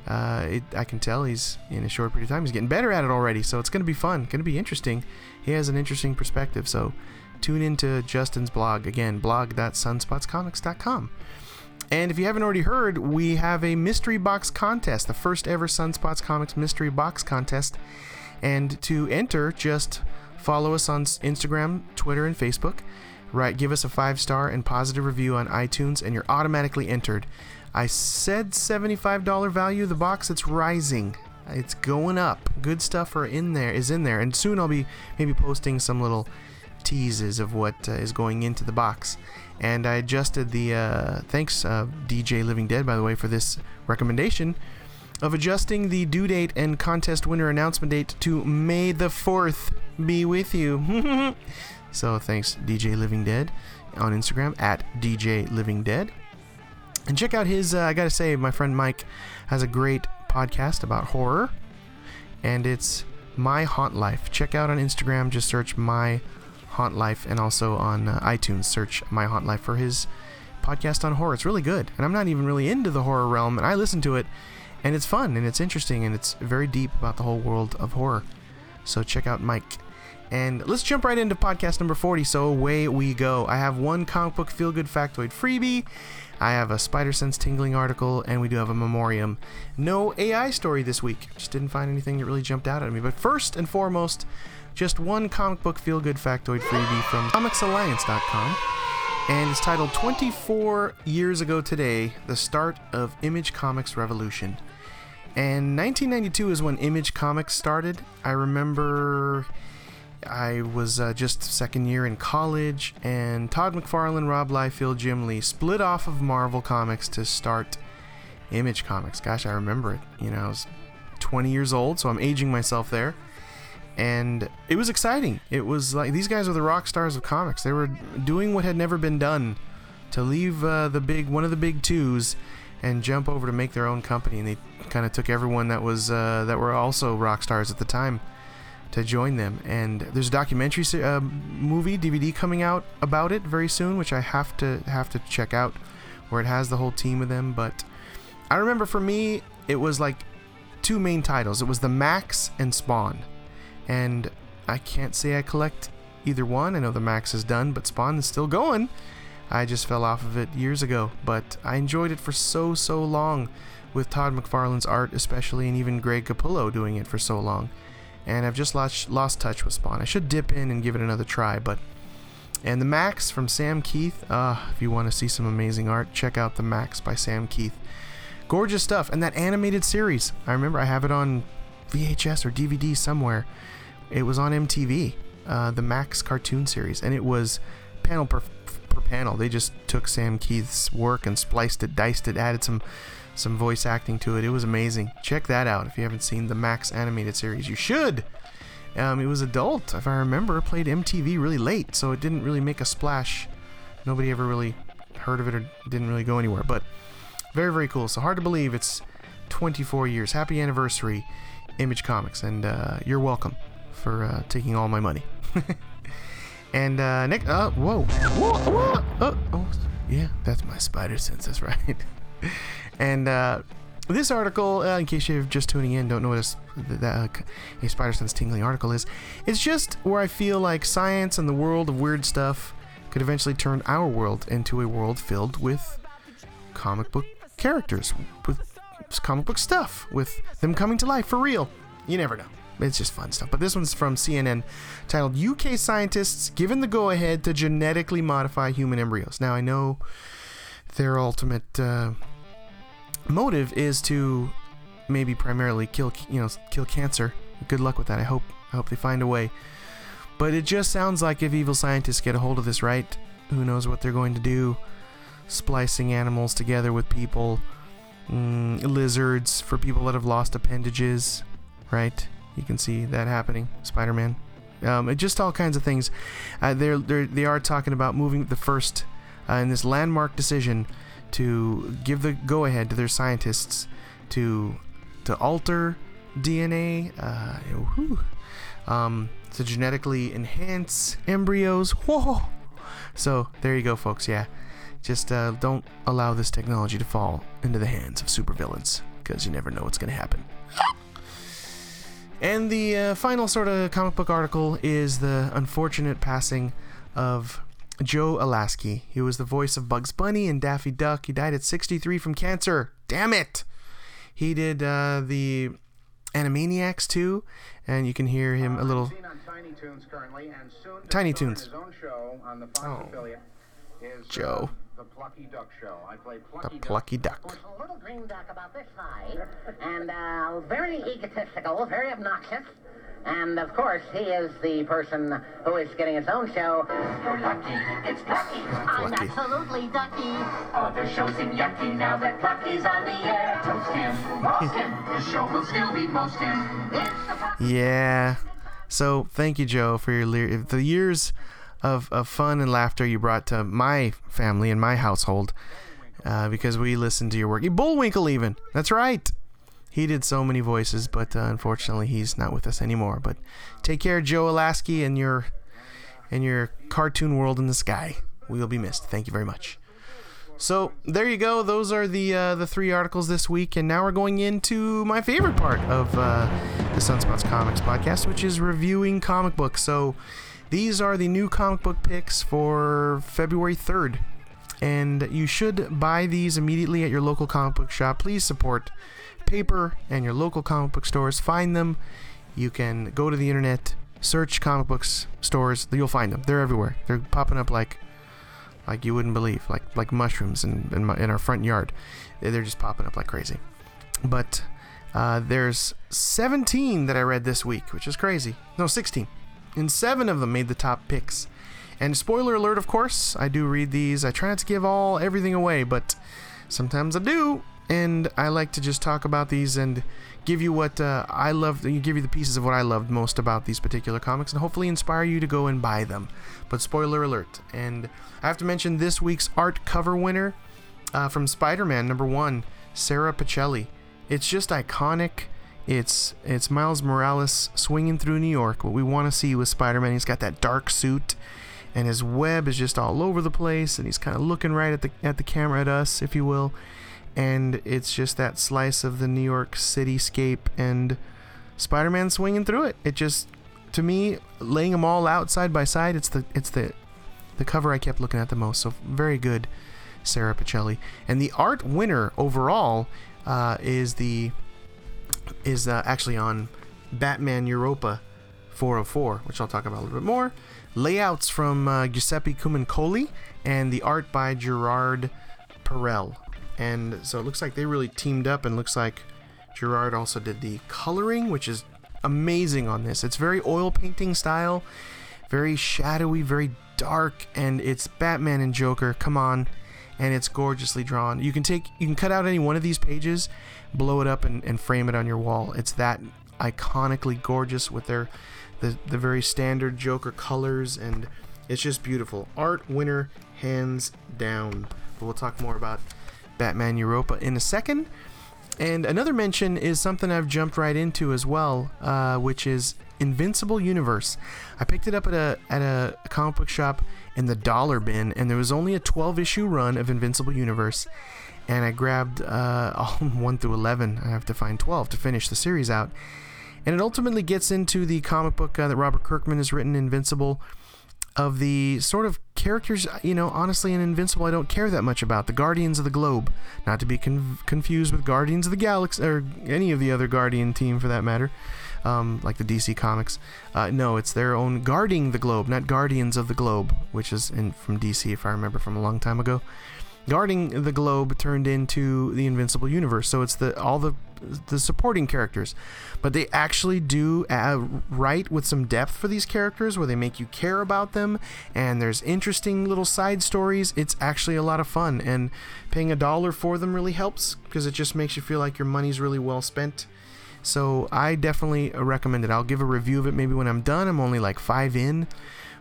A: uh, it, I can tell he's in a short period of time. He's getting better at it already, so it's going to be fun, going to be interesting. He has an interesting perspective, so tune into Justin's blog again, blog.sunspotscomics.com. And if you haven't already heard, we have a mystery box contest, the first ever Sunspots Comics mystery box contest. And to enter, just follow us on Instagram, Twitter, and Facebook. Right, give us a five star and positive review on iTunes, and you're automatically entered. I said $75 value. The box, it's rising. It's going up. Good stuff are in there, is in there, and soon I'll be maybe posting some little teases of what uh, is going into the box. And I adjusted the uh, thanks uh, DJ Living Dead by the way for this recommendation of adjusting the due date and contest winner announcement date to May the 4th be with you. so thanks DJ Living Dead on Instagram at DJ Living Dead. And check out his, uh, I gotta say, my friend Mike has a great podcast about horror, and it's My Haunt Life. Check out on Instagram, just search My Haunt Life, and also on uh, iTunes, search My Haunt Life for his podcast on horror. It's really good, and I'm not even really into the horror realm, and I listen to it, and it's fun, and it's interesting, and it's very deep about the whole world of horror. So check out Mike. And let's jump right into podcast number 40. So away we go. I have one comic book feel good factoid freebie, I have a Spider Sense tingling article, and we do have a memoriam. No AI story this week. Just didn't find anything that really jumped out at me. But first and foremost, just one comic book feel good factoid freebie from comicsalliance.com. And it's titled 24 Years Ago Today The Start of Image Comics Revolution. And 1992 is when Image Comics started. I remember I was uh, just second year in college, and Todd McFarlane, Rob Liefeld, Jim Lee split off of Marvel Comics to start Image Comics. Gosh, I remember it. You know, I was 20 years old, so I'm aging myself there. And it was exciting. It was like these guys were the rock stars of comics. They were doing what had never been done to leave uh, the big one of the big twos and jump over to make their own company. And they kind of took everyone that was uh, that were also rock stars at the time to join them. And there's a documentary uh, movie DVD coming out about it very soon, which I have to have to check out, where it has the whole team of them. But I remember for me, it was like two main titles. It was the Maxx and Spawn, and I can't say I collect either one. I know the Maxx is done, but Spawn is still going. I just fell off of it years ago, but I enjoyed it for so so long with Todd McFarlane's art, especially, and even Greg Capullo doing it for so long and I've just lost lost touch with Spawn. I should dip in and give it another try, but and the Maxx from Sam Kieth. Uh, if you want to see some amazing art, check out the Maxx by Sam Kieth. Gorgeous stuff, and that animated series. I remember I have it on VHS or DVD somewhere. It was on MTV, uh, the Maxx cartoon series, and it was panel per, per panel. They just took Sam Kieth's work and spliced it, diced it, added some some voice acting to it. It was amazing. Check that out if you haven't seen the Maxx animated series. You should. Um, it was adult, if I remember. Played MTV really late, so it didn't really make a splash. Nobody ever really heard of it or didn't really go anywhere. But very, very cool. So hard to believe it's 24 years. Happy anniversary, Image Comics, and uh, you're welcome for uh, taking all my money. and uh, next, uh, whoa, whoa, whoa, oh, oh, yeah, that's my spider senses, right? And uh, this article, uh, in case you're just tuning in, don't know what a, uh, a Spider Sense tingling article is, it's just where I feel like science and the world of weird stuff could eventually turn our world into a world filled with comic book characters, with comic book stuff, with them coming to life for real. You never know. It's just fun stuff. But this one's from CNN titled UK Scientists Given the Go Ahead to Genetically Modify Human Embryos. Now, I know their ultimate uh, motive is to maybe primarily kill you know kill cancer. Good luck with that. I hope I hope they find a way. But it just sounds like if evil scientists get a hold of this right, who knows what they're going to do? Splicing animals together with people, mm, lizards for people that have lost appendages, right? You can see that happening. Spider Man. Um, just all kinds of things. Uh, they're, they're, they are talking about moving the first uh, in this landmark decision to give the go ahead to their scientists to to alter DNA, uh, um, to genetically enhance embryos. Whoa! So there you go, folks. Yeah, just uh, don't allow this technology to fall into the hands of supervillains because you never know what's going to happen. And the uh, final sort of comic book article is the unfortunate passing of Joe Alaskey. He was the voice of Bugs Bunny and Daffy Duck. He died at 63 from cancer. Damn it! He did uh, the Animaniacs too, and you can hear him a little. Tiny Toons currently, and soon Tiny Toons. oh. Joe. The Plucky Duck Show. I play Plucky the Plucky Duck. duck. a little green duck about this size,
C: and uh, very egotistical, very obnoxious. And of course, he is the person who is getting his own show. You're lucky, it's Plucky. I'm absolutely ducky. Other shows seem yucky now that Plucky's on the air. Toast him, roast him. The show will still be most him.
A: Yeah. So thank you, Joe, for your le- the years of, of fun and laughter you brought to my family and my household. Uh, because we listened to your work. Bullwinkle, even. That's right. He did so many voices, but uh, unfortunately, he's not with us anymore. But take care, Joe Alaskey, and your and your cartoon world in the sky. We will be missed. Thank you very much. So there you go. Those are the uh, the three articles this week, and now we're going into my favorite part of uh, the Sunspots Comics podcast, which is reviewing comic books. So these are the new comic book picks for February third, and you should buy these immediately at your local comic book shop. Please support paper and your local comic book stores. Find them. You can go to the internet, search comic books stores. You'll find them. They're everywhere. They're popping up like like you wouldn't believe, like like mushrooms in in, my, in our front yard. They're just popping up like crazy. But uh, there's 17 that I read this week, which is crazy. No, 16. And seven of them made the top picks. And spoiler alert, of course, I do read these. I try not to give all everything away, but sometimes I do and I like to just talk about these and give you what uh, I love, give you the pieces of what I loved most about these particular comics, and hopefully inspire you to go and buy them. But spoiler alert, and I have to mention this week's art cover winner uh, from Spider-Man number one, Sara Pichelli. It's just iconic. It's it's Miles Morales swinging through New York. What we want to see with Spider-Man. He's got that dark suit, and his web is just all over the place, and he's kind of looking right at the at the camera at us, if you will and it's just that slice of the New York cityscape and Spider-Man swinging through it. It just to me laying them all out side by side, it's the it's the the cover I kept looking at the most. So very good, Sara Pichelli. And the art winner overall uh, is the is uh, actually on Batman Europa 404, which I'll talk about a little bit more. Layouts from uh, Giuseppe Camuncoli and the art by Gerard Parel. And so it looks like they really teamed up and looks like Gerard also did the coloring which is amazing on this. It's very oil painting style very shadowy very dark and it's Batman and Joker. Come on. And it's gorgeously drawn. You can take you can cut out any one of these pages blow it up and, and frame it on your wall it's that iconically gorgeous with their the, the very standard Joker colors and it's just beautiful art winner hands down but we'll talk more about Batman Europa in a second. And another mention is something I've jumped right into as well, uh, which is Invincible Universe. I picked it up at a at a comic book shop in the dollar bin, and there was only a 12 issue run of Invincible Universe, and I grabbed uh, all one through 11. I have to find 12 to finish the series out, and it ultimately gets into the comic book uh, that Robert Kirkman has written, Invincible of the sort of characters, you know, honestly, in Invincible, I don't care that much about. The Guardians of the Globe, not to be con- confused with Guardians of the Galaxy, or any of the other Guardian team for that matter, um, like the DC Comics. Uh, no, it's their own Guarding the Globe, not Guardians of the Globe, which is in, from DC, if I remember from a long time ago. Guarding the Globe turned into the Invincible Universe. So it's the all the the supporting characters, but they actually do uh, write with some depth for these characters, where they make you care about them, and there's interesting little side stories. It's actually a lot of fun, and paying a dollar for them really helps because it just makes you feel like your money's really well spent. So I definitely recommend it. I'll give a review of it maybe when I'm done. I'm only like five in,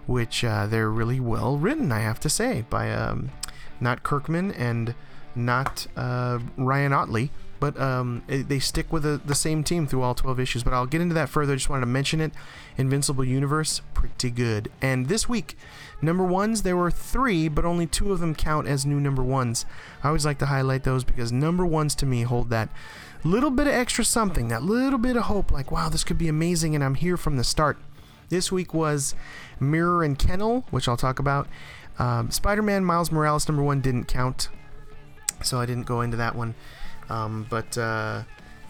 A: which uh, they're really well written, I have to say, by um, not Kirkman and not uh, Ryan Ottley. But um, they stick with the, the same team through all 12 issues. But I'll get into that further. I just wanted to mention it. Invincible Universe, pretty good. And this week, number ones, there were three, but only two of them count as new number ones. I always like to highlight those because number ones to me hold that little bit of extra something, that little bit of hope, like, wow, this could be amazing, and I'm here from the start. This week was Mirror and Kennel, which I'll talk about. Um, Spider Man Miles Morales number one didn't count, so I didn't go into that one. Um, but uh,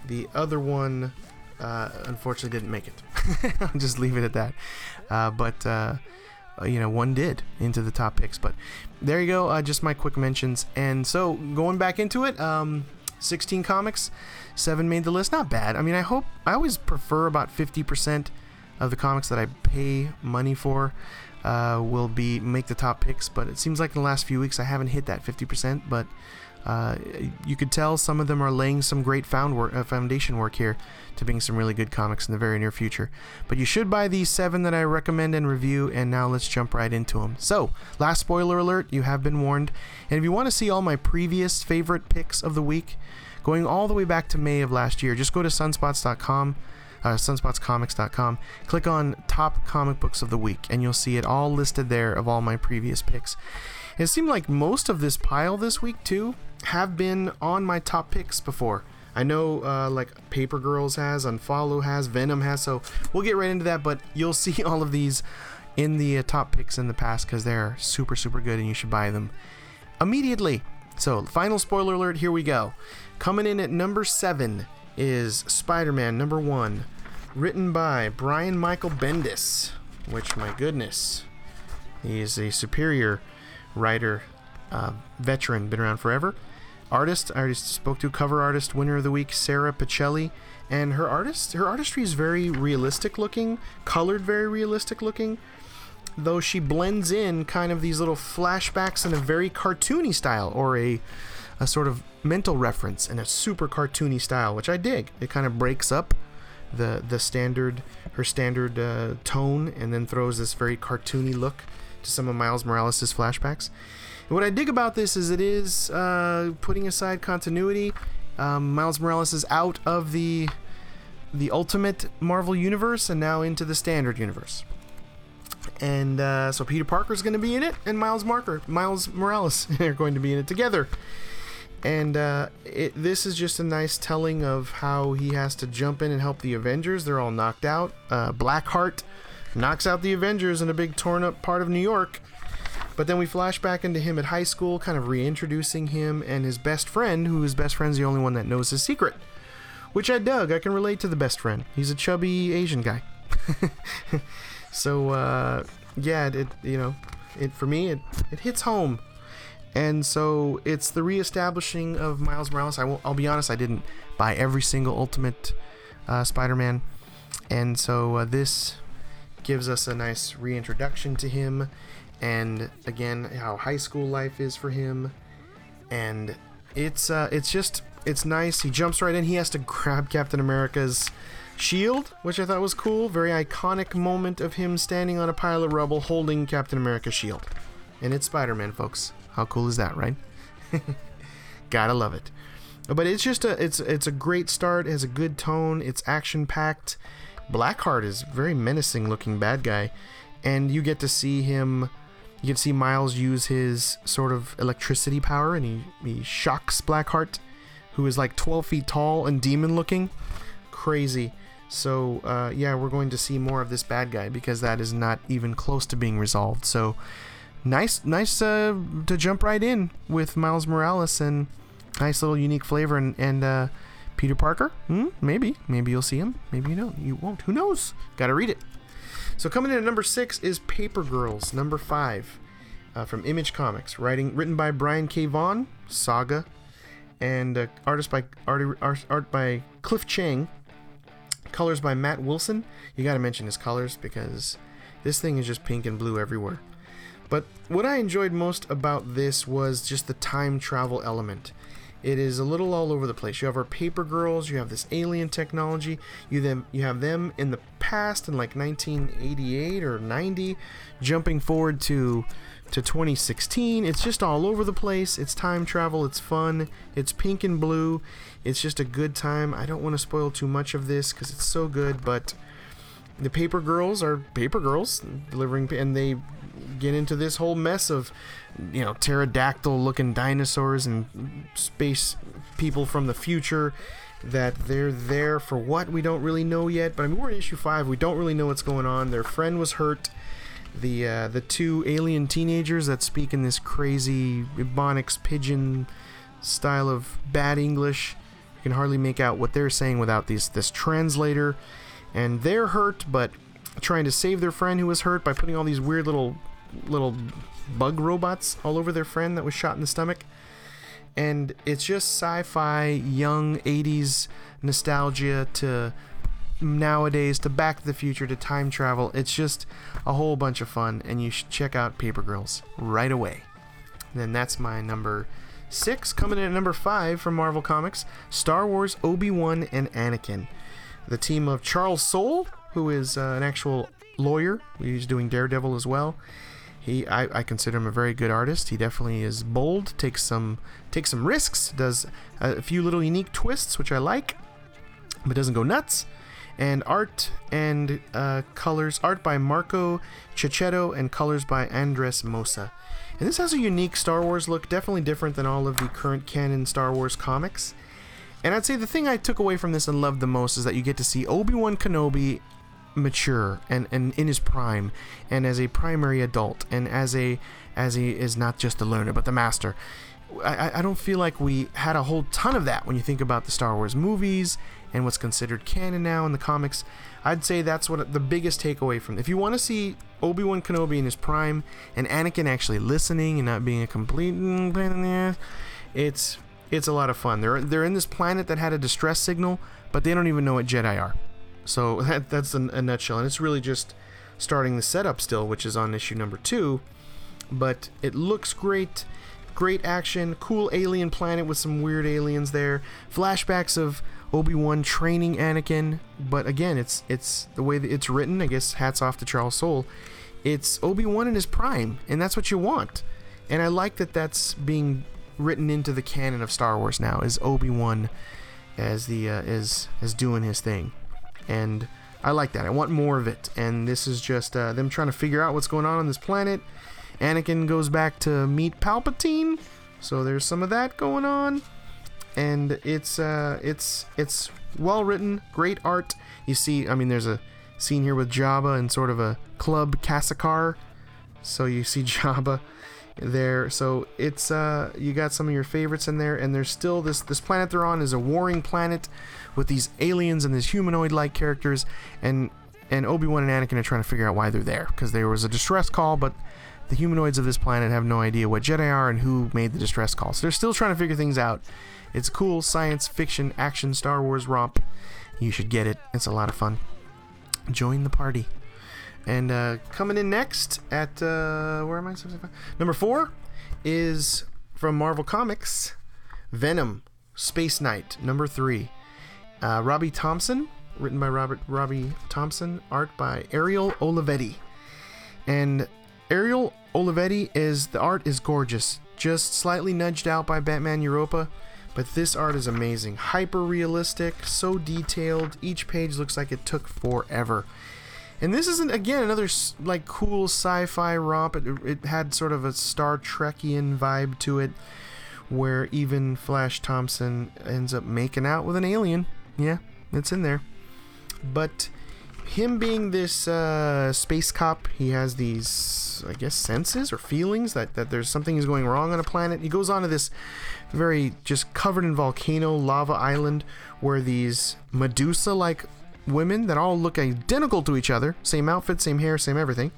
A: the other one, uh, unfortunately, didn't make it. I'll just leave it at that. Uh, but uh, you know, one did into the top picks. But there you go. Uh, just my quick mentions. And so going back into it, um, 16 comics, seven made the list. Not bad. I mean, I hope I always prefer about 50% of the comics that I pay money for. Uh, will be make the top picks, but it seems like in the last few weeks I haven't hit that 50%. But uh, you could tell some of them are laying some great work, uh, foundation work here to being some really good comics in the very near future. But you should buy these seven that I recommend and review, and now let's jump right into them. So, last spoiler alert, you have been warned. And if you want to see all my previous favorite picks of the week, going all the way back to May of last year, just go to sunspots.com. Uh, sunspotscomics.com. Click on top comic books of the week, and you'll see it all listed there of all my previous picks. It seemed like most of this pile this week, too, have been on my top picks before. I know, uh, like Paper Girls has, Unfollow has, Venom has, so we'll get right into that. But you'll see all of these in the uh, top picks in the past because they're super, super good, and you should buy them immediately. So, final spoiler alert. Here we go. Coming in at number seven is Spider-Man number one, written by Brian Michael Bendis. Which, my goodness, he's a superior writer, uh, veteran, been around forever. Artist, I already spoke to cover artist, winner of the week, Sara Pichelli, and her artist, her artistry is very realistic looking, colored very realistic looking, though she blends in kind of these little flashbacks in a very cartoony style, or a, a sort of mental reference in a super cartoony style, which I dig. It kind of breaks up the the standard, her standard uh, tone, and then throws this very cartoony look to some of Miles Morales' flashbacks. And what I dig about this is it is uh, putting aside continuity. Um, Miles Morales is out of the the Ultimate Marvel universe and now into the Standard universe. And uh, so Peter Parker is going to be in it, and Miles Marker, Miles Morales are going to be in it together. And uh, it, this is just a nice telling of how he has to jump in and help the Avengers. They're all knocked out. Uh, Blackheart knocks out the Avengers in a big torn up part of New York. But then we flash back into him at high school, kind of reintroducing him and his best friend, who his best friend's the only one that knows his secret. Which I dug. I can relate to the best friend. He's a chubby Asian guy. so uh, yeah, it, it you know, it for me it it hits home. And so it's the reestablishing of Miles Morales. I will, I'll be honest, I didn't buy every single Ultimate uh, Spider-Man, and so uh, this gives us a nice reintroduction to him and again how high school life is for him. And it's uh, it's just it's nice. He jumps right in. He has to grab captain america's shield which i thought was cool. Very iconic moment of him standing on a pile of rubble holding captain america's shield. And it's spider-man folks how cool is that right gotta love it but it's just a it's it's a great start it has a good tone it's action packed blackheart is very menacing looking bad guy and you get to see him you can see Miles use his sort of electricity power and he, he shocks Blackheart, who is like 12 feet tall and demon looking. Crazy. So, uh, yeah, we're going to see more of this bad guy because that is not even close to being resolved. So, nice, nice uh, to jump right in with Miles Morales and nice little unique flavor. And, and uh, Peter Parker, hmm, maybe. Maybe you'll see him. Maybe you don't. You won't. Who knows? Gotta read it. So coming in at number six is Paper Girls, number five, uh, from Image Comics, writing written by Brian K. Vaughan, Saga, and uh, artist by art, art, art by Cliff Chiang, colors by Matt Wilson. You got to mention his colors because this thing is just pink and blue everywhere. But what I enjoyed most about this was just the time travel element. It is a little all over the place. You have our paper girls, you have this alien technology, you them you have them in the past in like 1988 or 90, jumping forward to to 2016. It's just all over the place. It's time travel, it's fun, it's pink and blue. It's just a good time. I don't want to spoil too much of this cuz it's so good, but the paper girls are paper girls delivering and they get into this whole mess of you know pterodactyl looking dinosaurs and space people from the future that they're there for what? We don't really know yet but i mean we're in issue 5 we don't really know what's going on. Their friend was hurt. The uh, the two alien teenagers that speak in this crazy ebonics pidgin style of bad english you can hardly make out what they're saying without these this translator and they're hurt but trying to save their friend who was hurt by putting all these weird little little bug robots all over their friend that was shot in the stomach. And it's just sci-fi, young 80s nostalgia to nowadays to Back to the Future to time travel. It's just a whole bunch of fun, and you should check out Paper Girls right away. Then that's my number six. Coming in at number five from Marvel Comics Star Wars Obi Wan and Anakin. The team of Charles Soule, who is uh, an actual lawyer, he's doing Daredevil as well, he I, I consider him a very good artist. He definitely is bold, takes some takes some risks, does a few little unique twists which I like, but doesn't go nuts. And art and uh, colors, art by Marco Checchetto and colors by Andres Mossa. And this has a unique Star Wars look, definitely different than all of the current canon Star Wars comics. And I'd say the thing I took away from this and loved the most is that you get to see Obi Wan Kenobi mature and, and in his prime and as a primary adult and as a as he is not just the learner but the master I, I don't feel like we had a whole ton of that when you think about the Star Wars movies and what's considered canon now in the comics. I'd say that's what the biggest takeaway from. If you want to see Obi Wan Kenobi in his prime and Anakin actually listening and not being a complete mm, ass, it's it's a lot of fun. They're they're in this planet that had a distress signal, but they don't even know what Jedi are. So that, that's a, a nutshell, and it's really just starting the setup still, which is on issue number two. But it looks great, great action, cool alien planet with some weird aliens there, flashbacks of Obi Wan training Anakin. But again, it's it's the way that it's written. I guess hats off to Charles Soule. It's Obi Wan in his prime, and that's what you want. And I like that that's being written into the canon of Star Wars now. Is Obi Wan as the uh, is doing his thing and I like that. I want more of it. And this is just uh, them trying to figure out what's going on on this planet. Anakin goes back to meet Palpatine, so there's some of that going on. And it's uh, it's it's well written, great art. You see, I mean, there's a scene here with Jabba and sort of a club Kassakar. So you see Jabba there. So it's uh, you got some of your favorites in there, and there's still this this planet they're on is a warring planet with these aliens and these humanoid-like characters, and and Obi-Wan and Anakin are trying to figure out why they're there because there was a distress call, but the humanoids of this planet have no idea what Jedi are and who made the distress call. So they're still trying to figure things out. It's cool science fiction action Star Wars romp. You should get it. It's a lot of fun. Join the party. And uh, coming in next at uh, where am I? Number four is from Marvel Comics, Venom, Space Knight, number three. Uh, Robbie Thompson, written by Robert Robbie Thompson, art by Ariel Olivetti. And Ariel Olivetti is the art is gorgeous, just slightly nudged out by Batman Europa, but this art is amazing. Hyper realistic, so detailed. Each page looks like it took forever. And this isn't again another like cool sci-fi romp. It, it had sort of a Star Trekian vibe to it, where even Flash Thompson ends up making out with an alien. Yeah, it's in there. But him being this uh, space cop, he has these, I guess, senses or feelings that, that there's something is going wrong on a planet. He goes on to this very just covered in volcano lava island where these Medusa like women that all look identical to each other same outfit, same hair, same everything.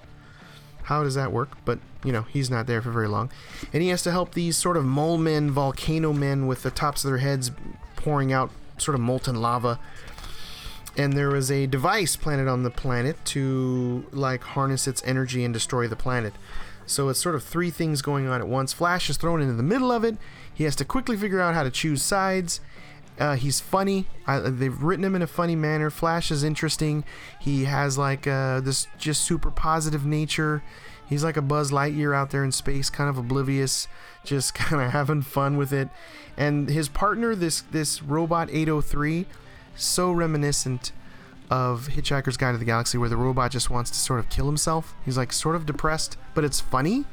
A: How does that work? But, you know, he's not there for very long. And he has to help these sort of mole men, volcano men with the tops of their heads pouring out sort of molten lava. And there was a device planted on the planet to like harness its energy and destroy the planet. So it's sort of three things going on at once. Flash is thrown into the middle of it. He has to quickly figure out how to choose sides. Uh, he's funny. I, they've written him in a funny manner. Flash is interesting. He has like uh, this just super positive nature. He's like a Buzz Lightyear out there in space, kind of oblivious, just kind of having fun with it. And his partner, this this robot 803, so reminiscent of Hitchhiker's Guide to the Galaxy, where the robot just wants to sort of kill himself. He's like sort of depressed, but it's funny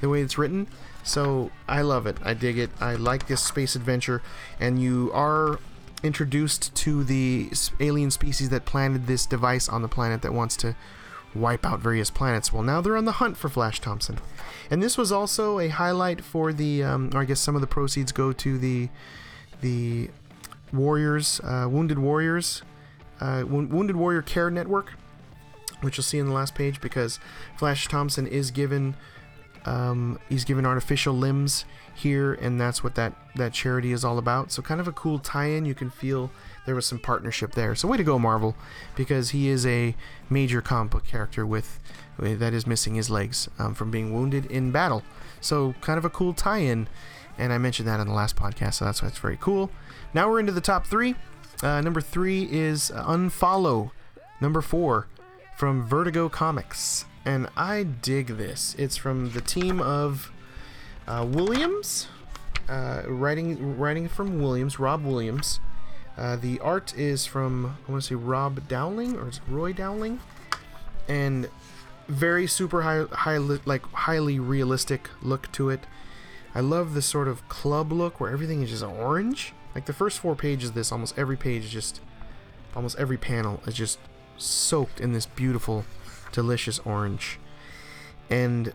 A: the way it's written. So I love it. I dig it. I like this space adventure, and you are introduced to the alien species that planted this device on the planet that wants to wipe out various planets. Well, now they're on the hunt for Flash Thompson, and this was also a highlight for the. Um, or I guess some of the proceeds go to the the Warriors, uh, Wounded Warriors, uh, Wounded Warrior Care Network, which you'll see in the last page because Flash Thompson is given um, he's given artificial limbs here, and that's what that that charity is all about. So kind of a cool tie-in. You can feel there was some partnership there. So way to go, Marvel, because he is a major comic book character with that is missing his legs um, from being wounded in battle. So kind of a cool tie-in, and I mentioned that in the last podcast, so that's why it's very cool. Now we're into the top three. Uh, number three is Unfollow. Number four from Vertigo Comics and I dig this. It's from the team of uh, Williams, uh, writing writing from Williams, Rob Williams. Uh, the art is from I want to say Rob Dowling or is it Roy Dowling, and very super high, high like highly realistic look to it. I love this sort of club look where everything is just orange. Like the first four pages of this, almost every page is just, almost every panel is just soaked in this beautiful delicious orange. And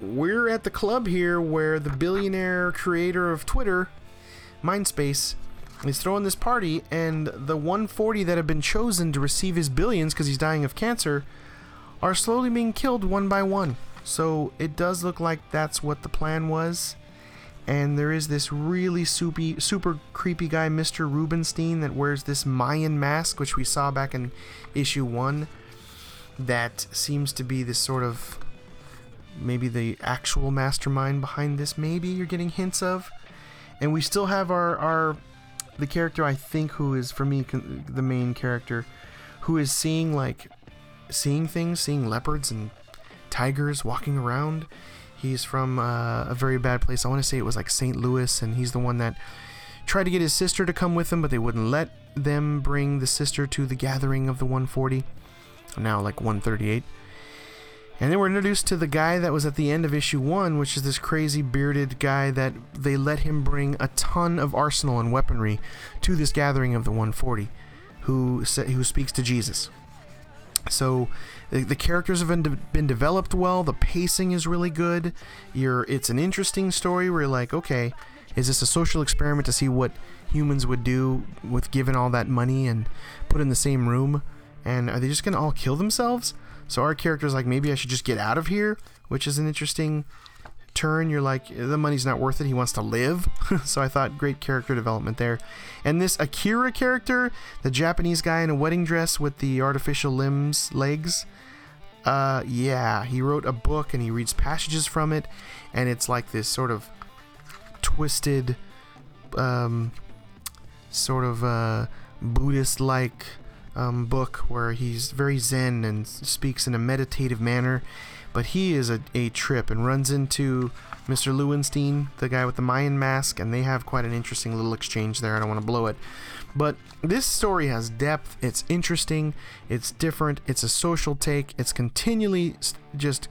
A: we're at the club here where the billionaire creator of Twitter, Mindspace, is throwing this party, and the 140 that have been chosen to receive his billions because he's dying of cancer are slowly being killed one by one. So it does look like that's what the plan was. And there is this really soupy, super creepy guy, Mr. Rubenstein, that wears this Mayan mask, which we saw back in issue one that seems to be this sort of maybe the actual mastermind behind this maybe you're getting hints of and we still have our our the character i think who is for me the main character who is seeing like seeing things seeing leopards and tigers walking around he's from uh, a very bad place i want to say it was like st louis and he's the one that tried to get his sister to come with him but they wouldn't let them bring the sister to the gathering of the 140 now like 138. And then we're introduced to the guy that was at the end of issue one, which is this crazy bearded guy that they let him bring a ton of arsenal and weaponry to this gathering of the 140, who who speaks to Jesus. So the, the characters have been, de- been developed well. The pacing is really good. You're it's an interesting story where you're like, okay, is this a social experiment to see what humans would do with given all that money and put in the same room? And are they just gonna all kill themselves? So our character's like, maybe I should just get out of here, which is an interesting turn. You're like, the money's not worth it. He wants to live. so I thought great character development there. And this Akira character, the Japanese guy in a wedding dress with the artificial limbs, legs. Uh, yeah, he wrote a book and he reads passages from it, and it's like this sort of twisted, um, sort of uh, Buddhist-like um, book where he's very zen and speaks in a meditative manner. But he is a, a trip and runs into Mr. Lewenstein, the guy with the Mayan mask, and they have quite an interesting little exchange there. I don't want to blow it. But this story has depth, it's interesting, it's different, it's a social take, it's continually just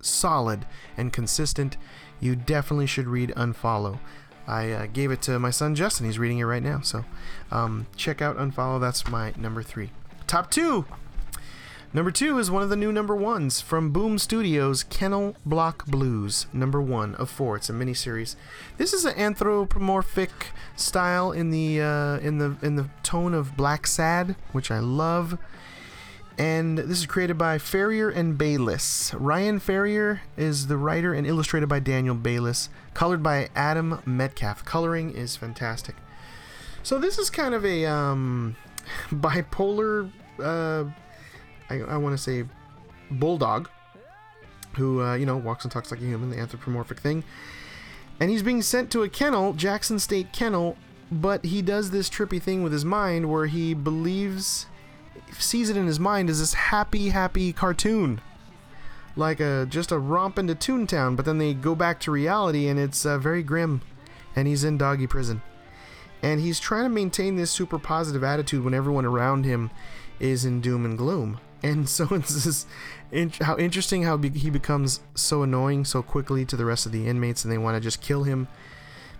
A: solid and consistent. You definitely should read Unfollow. I uh, gave it to my son Justin. He's reading it right now. So um, check out Unfollow. That's my number three. Top two. Number two is one of the new number ones from Boom Studios, Kennel Block Blues, number one of four. It's a miniseries. This is an anthropomorphic style in the uh, in the in the tone of Blacksad, which I love and this is created by Ferrier and Bayliss. Ryan Ferrier is the writer and illustrated by Daniel Bayliss. colored by Adam Metcalfe. Coloring is fantastic. So this is kind of a um, bipolar, uh, I, I want to say, bulldog, who uh, you know walks and talks like a human, the anthropomorphic thing. And he's being sent to a kennel, Jackson State Kennel, but he does this trippy thing with his mind where he believes, sees it in his mind as this happy, happy cartoon. Like a just a romp into Toontown, but then they go back to reality and it's uh, very grim. And he's in doggy prison. And he's trying to maintain this super positive attitude when everyone around him is in doom and gloom. And so it's this in, how interesting how be, he becomes so annoying so quickly to the rest of the inmates, and they want to just kill him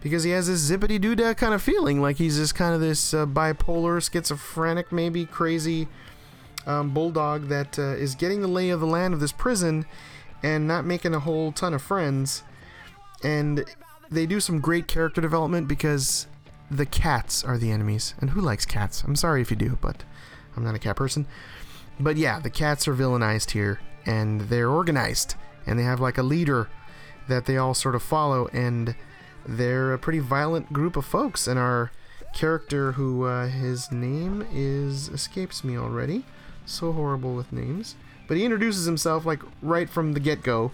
A: because he has this zippity doo dah kind of feeling, like he's just kind of this uh, bipolar, schizophrenic, maybe crazy um, bulldog that uh, is getting the lay of the land of this prison and not making a whole ton of friends. And they do some great character development because the cats are the enemies. And who likes cats? I'm sorry if you do, but I'm not a cat person. But yeah, the cats are villainized here, and they're organized, and they have like a leader that they all sort of follow, and they're a pretty violent group of folks. And our character, who uh, his name is escapes me already, so horrible with names, but he introduces himself like right from the get go.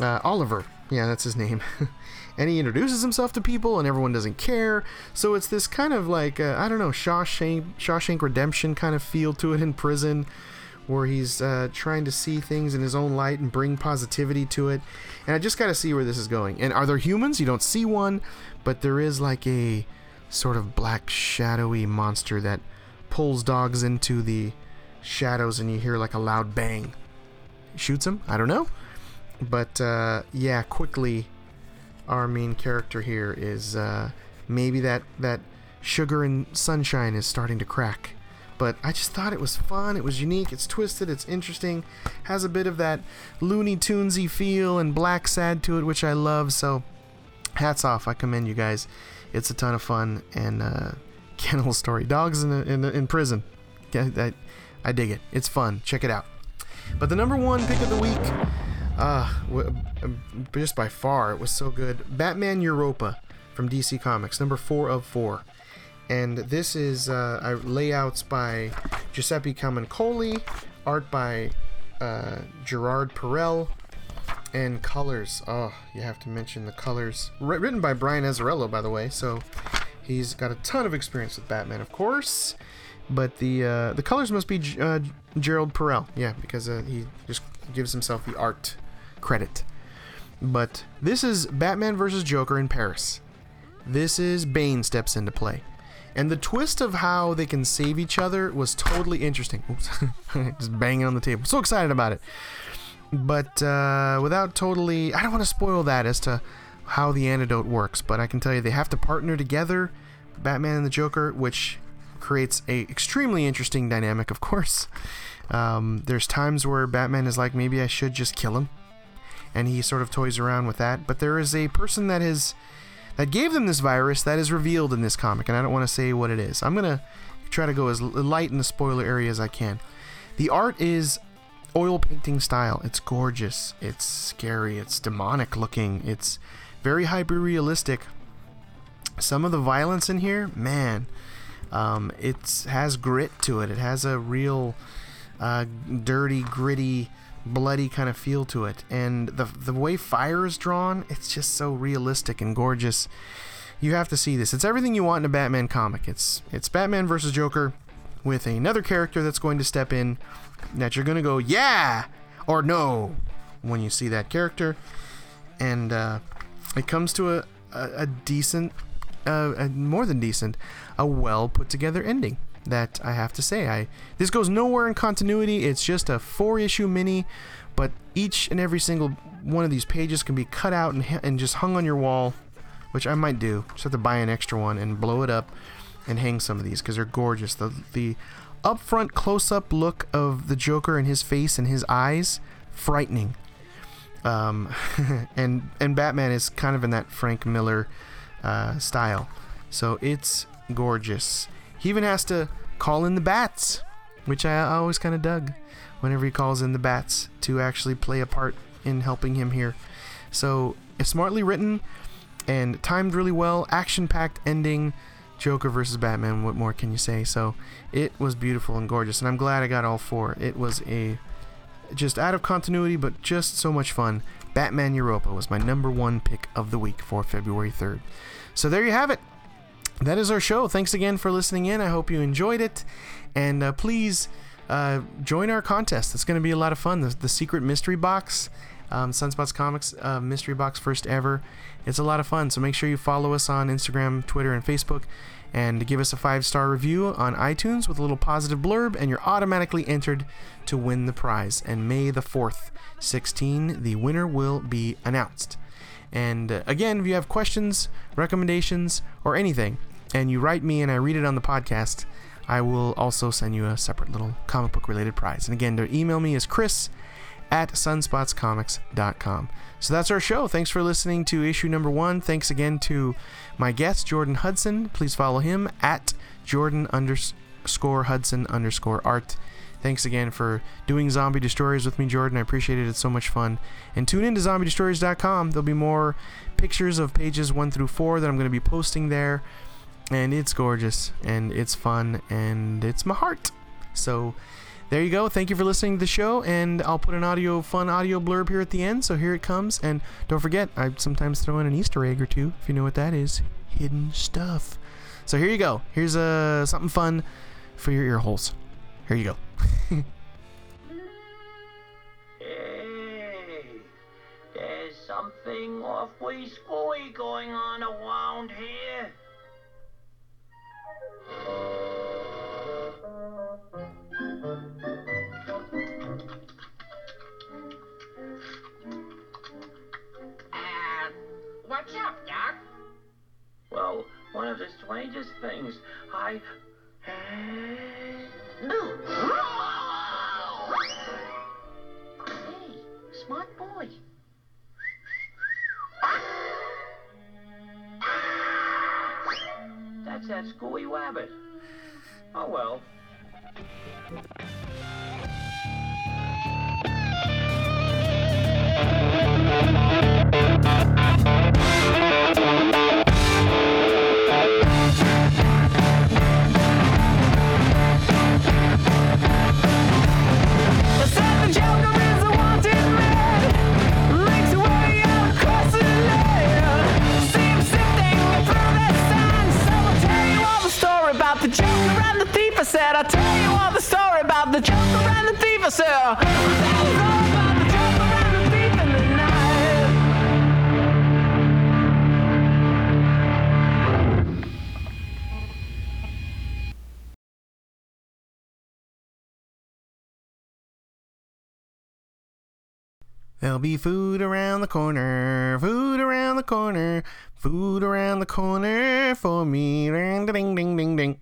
A: Uh, Oliver, yeah, that's his name. and he introduces himself to people, and everyone doesn't care. So it's this kind of like uh, I don't know Shawshank Shawshank Redemption kind of feel to it in prison, where he's uh, trying to see things in his own light and bring positivity to it. And I just got to see where this is going. And are there humans? You don't see one, but there is like a sort of black shadowy monster that pulls dogs into the shadows, and you hear like a loud bang. Shoots him? I don't know. But uh, yeah, quickly our main character here is uh, maybe that that sugar and sunshine is starting to crack. But I just thought it was fun. It was unique. It's twisted. It's interesting. Has a bit of that Looney Tunesy feel and Blacksad to it, which I love. So, hats off. I commend you guys. It's a ton of fun and uh, kennel story. Dogs in in, in prison. Yeah, I, I dig it. It's fun. Check it out. But the number one pick of the week uh, just by far, it was so good. Batman Europa from DC Comics, number four of four. And this is uh, layouts by Giuseppe Camuncoli, art by uh, Gerard Parel, and colors. Oh, you have to mention the colors. R- written by Brian Azzarello, by the way. So he's got a ton of experience with Batman, of course. But the uh, the colors must be G- uh, Gerald Parel, yeah, because uh, he just gives himself the art credit. But this is Batman versus Joker in Paris. This is Bane steps into play. And the twist of how they can save each other was totally interesting. Oops. Just banging on the table. So excited about it. But uh, without totally. I don't want to spoil that as to how the antidote works, but I can tell you they have to partner together, Batman and the Joker, which creates a extremely interesting dynamic, of course. Um, there's times where Batman is like, maybe I should just kill him and he sort of toys around with that. But there is a person that is that gave them this virus that is revealed in this comic, and I don't want to say what it is. I'm gonna try to go as light in the spoiler area as I can. The art is oil painting style. It's gorgeous. It's scary. It's demonic looking. It's very hyper realistic. Some of the violence in here, man, um, it has grit to it. It has a real uh, dirty, gritty bloody kind of feel to it. And the the way fire is drawn, it's just so realistic and gorgeous. You have to see this. It's everything you want in a Batman comic. It's it's Batman versus Joker with another character that's going to step in that you're going to go, "Yeah!" or "No" when you see that character. And uh, it comes to a a, a decent uh, a more than decent, a well put together ending that I have to say. I this goes nowhere in continuity. It's just a four issue mini, but each and every single one of these pages can be cut out and, and just hung on your wall, which I might do. Just have to buy an extra one and blow it up and hang some of these because they're gorgeous. The the upfront close up look of the Joker and his face and his eyes, frightening. Um, and and Batman is kind of in that Frank Miller uh, style, so it's gorgeous. He even has to call in the bats, which I always kind of dug whenever he calls in the bats to actually play a part in helping him here. So smartly written and timed really well, action packed ending. Joker versus Batman, what more can you say? So it was beautiful and gorgeous, and I'm glad I got all four. It was a just out of continuity, but just so much fun. Batman Europa was my number one pick of the week for February 3rd. So there you have it. That is our show. Thanks again for listening in. I hope you enjoyed it. And uh, please uh, join our contest. It's going to be a lot of fun. The, the secret mystery box, um, Sunspots Comics uh, mystery box, first ever. It's a lot of fun. So make sure you follow us on Instagram, Twitter, and Facebook and give us a five star review on iTunes with a little positive blurb, and you're automatically entered to win the prize. And May the 4th, 16, the winner will be announced. And uh, again, if you have questions, recommendations, or anything, and you write me and I read it on the podcast, I will also send you a separate little comic book related prize. And again, to email me is chris at sunspotscomics.com. So that's our show. Thanks for listening to issue number one. Thanks again to my guest, Jordan Hudson. Please follow him at Jordan underscore Hudson underscore art. Thanks again for doing Zombie Destroyers with me, Jordan. I appreciate it. It's so much fun. And tune in to zombiedestroyers.com. There'll be more pictures of pages one through four that I'm going to be posting there. And it's gorgeous, and it's fun, and it's my heart. So there you go. Thank you for listening to the show, and I'll put an audio, fun audio blurb here at the end. So here it comes, and don't forget, I sometimes throw in an Easter egg or two, if you know what that is. Hidden stuff. So here you go. Here's uh, something fun for your ear holes. Here you go.
D: there's something awfully screwy going on around here.
C: What's up, Doc?
D: Well, one of the strangest things I.
C: No. Hey, smart boy.
D: That screwy rabbit. Oh well.
E: Said I'll tell you all the story about the Joker and the thief. Night.
A: There'll be food around the corner, food around the corner, food around the corner for me. Ding, ding, ding, ding, ding.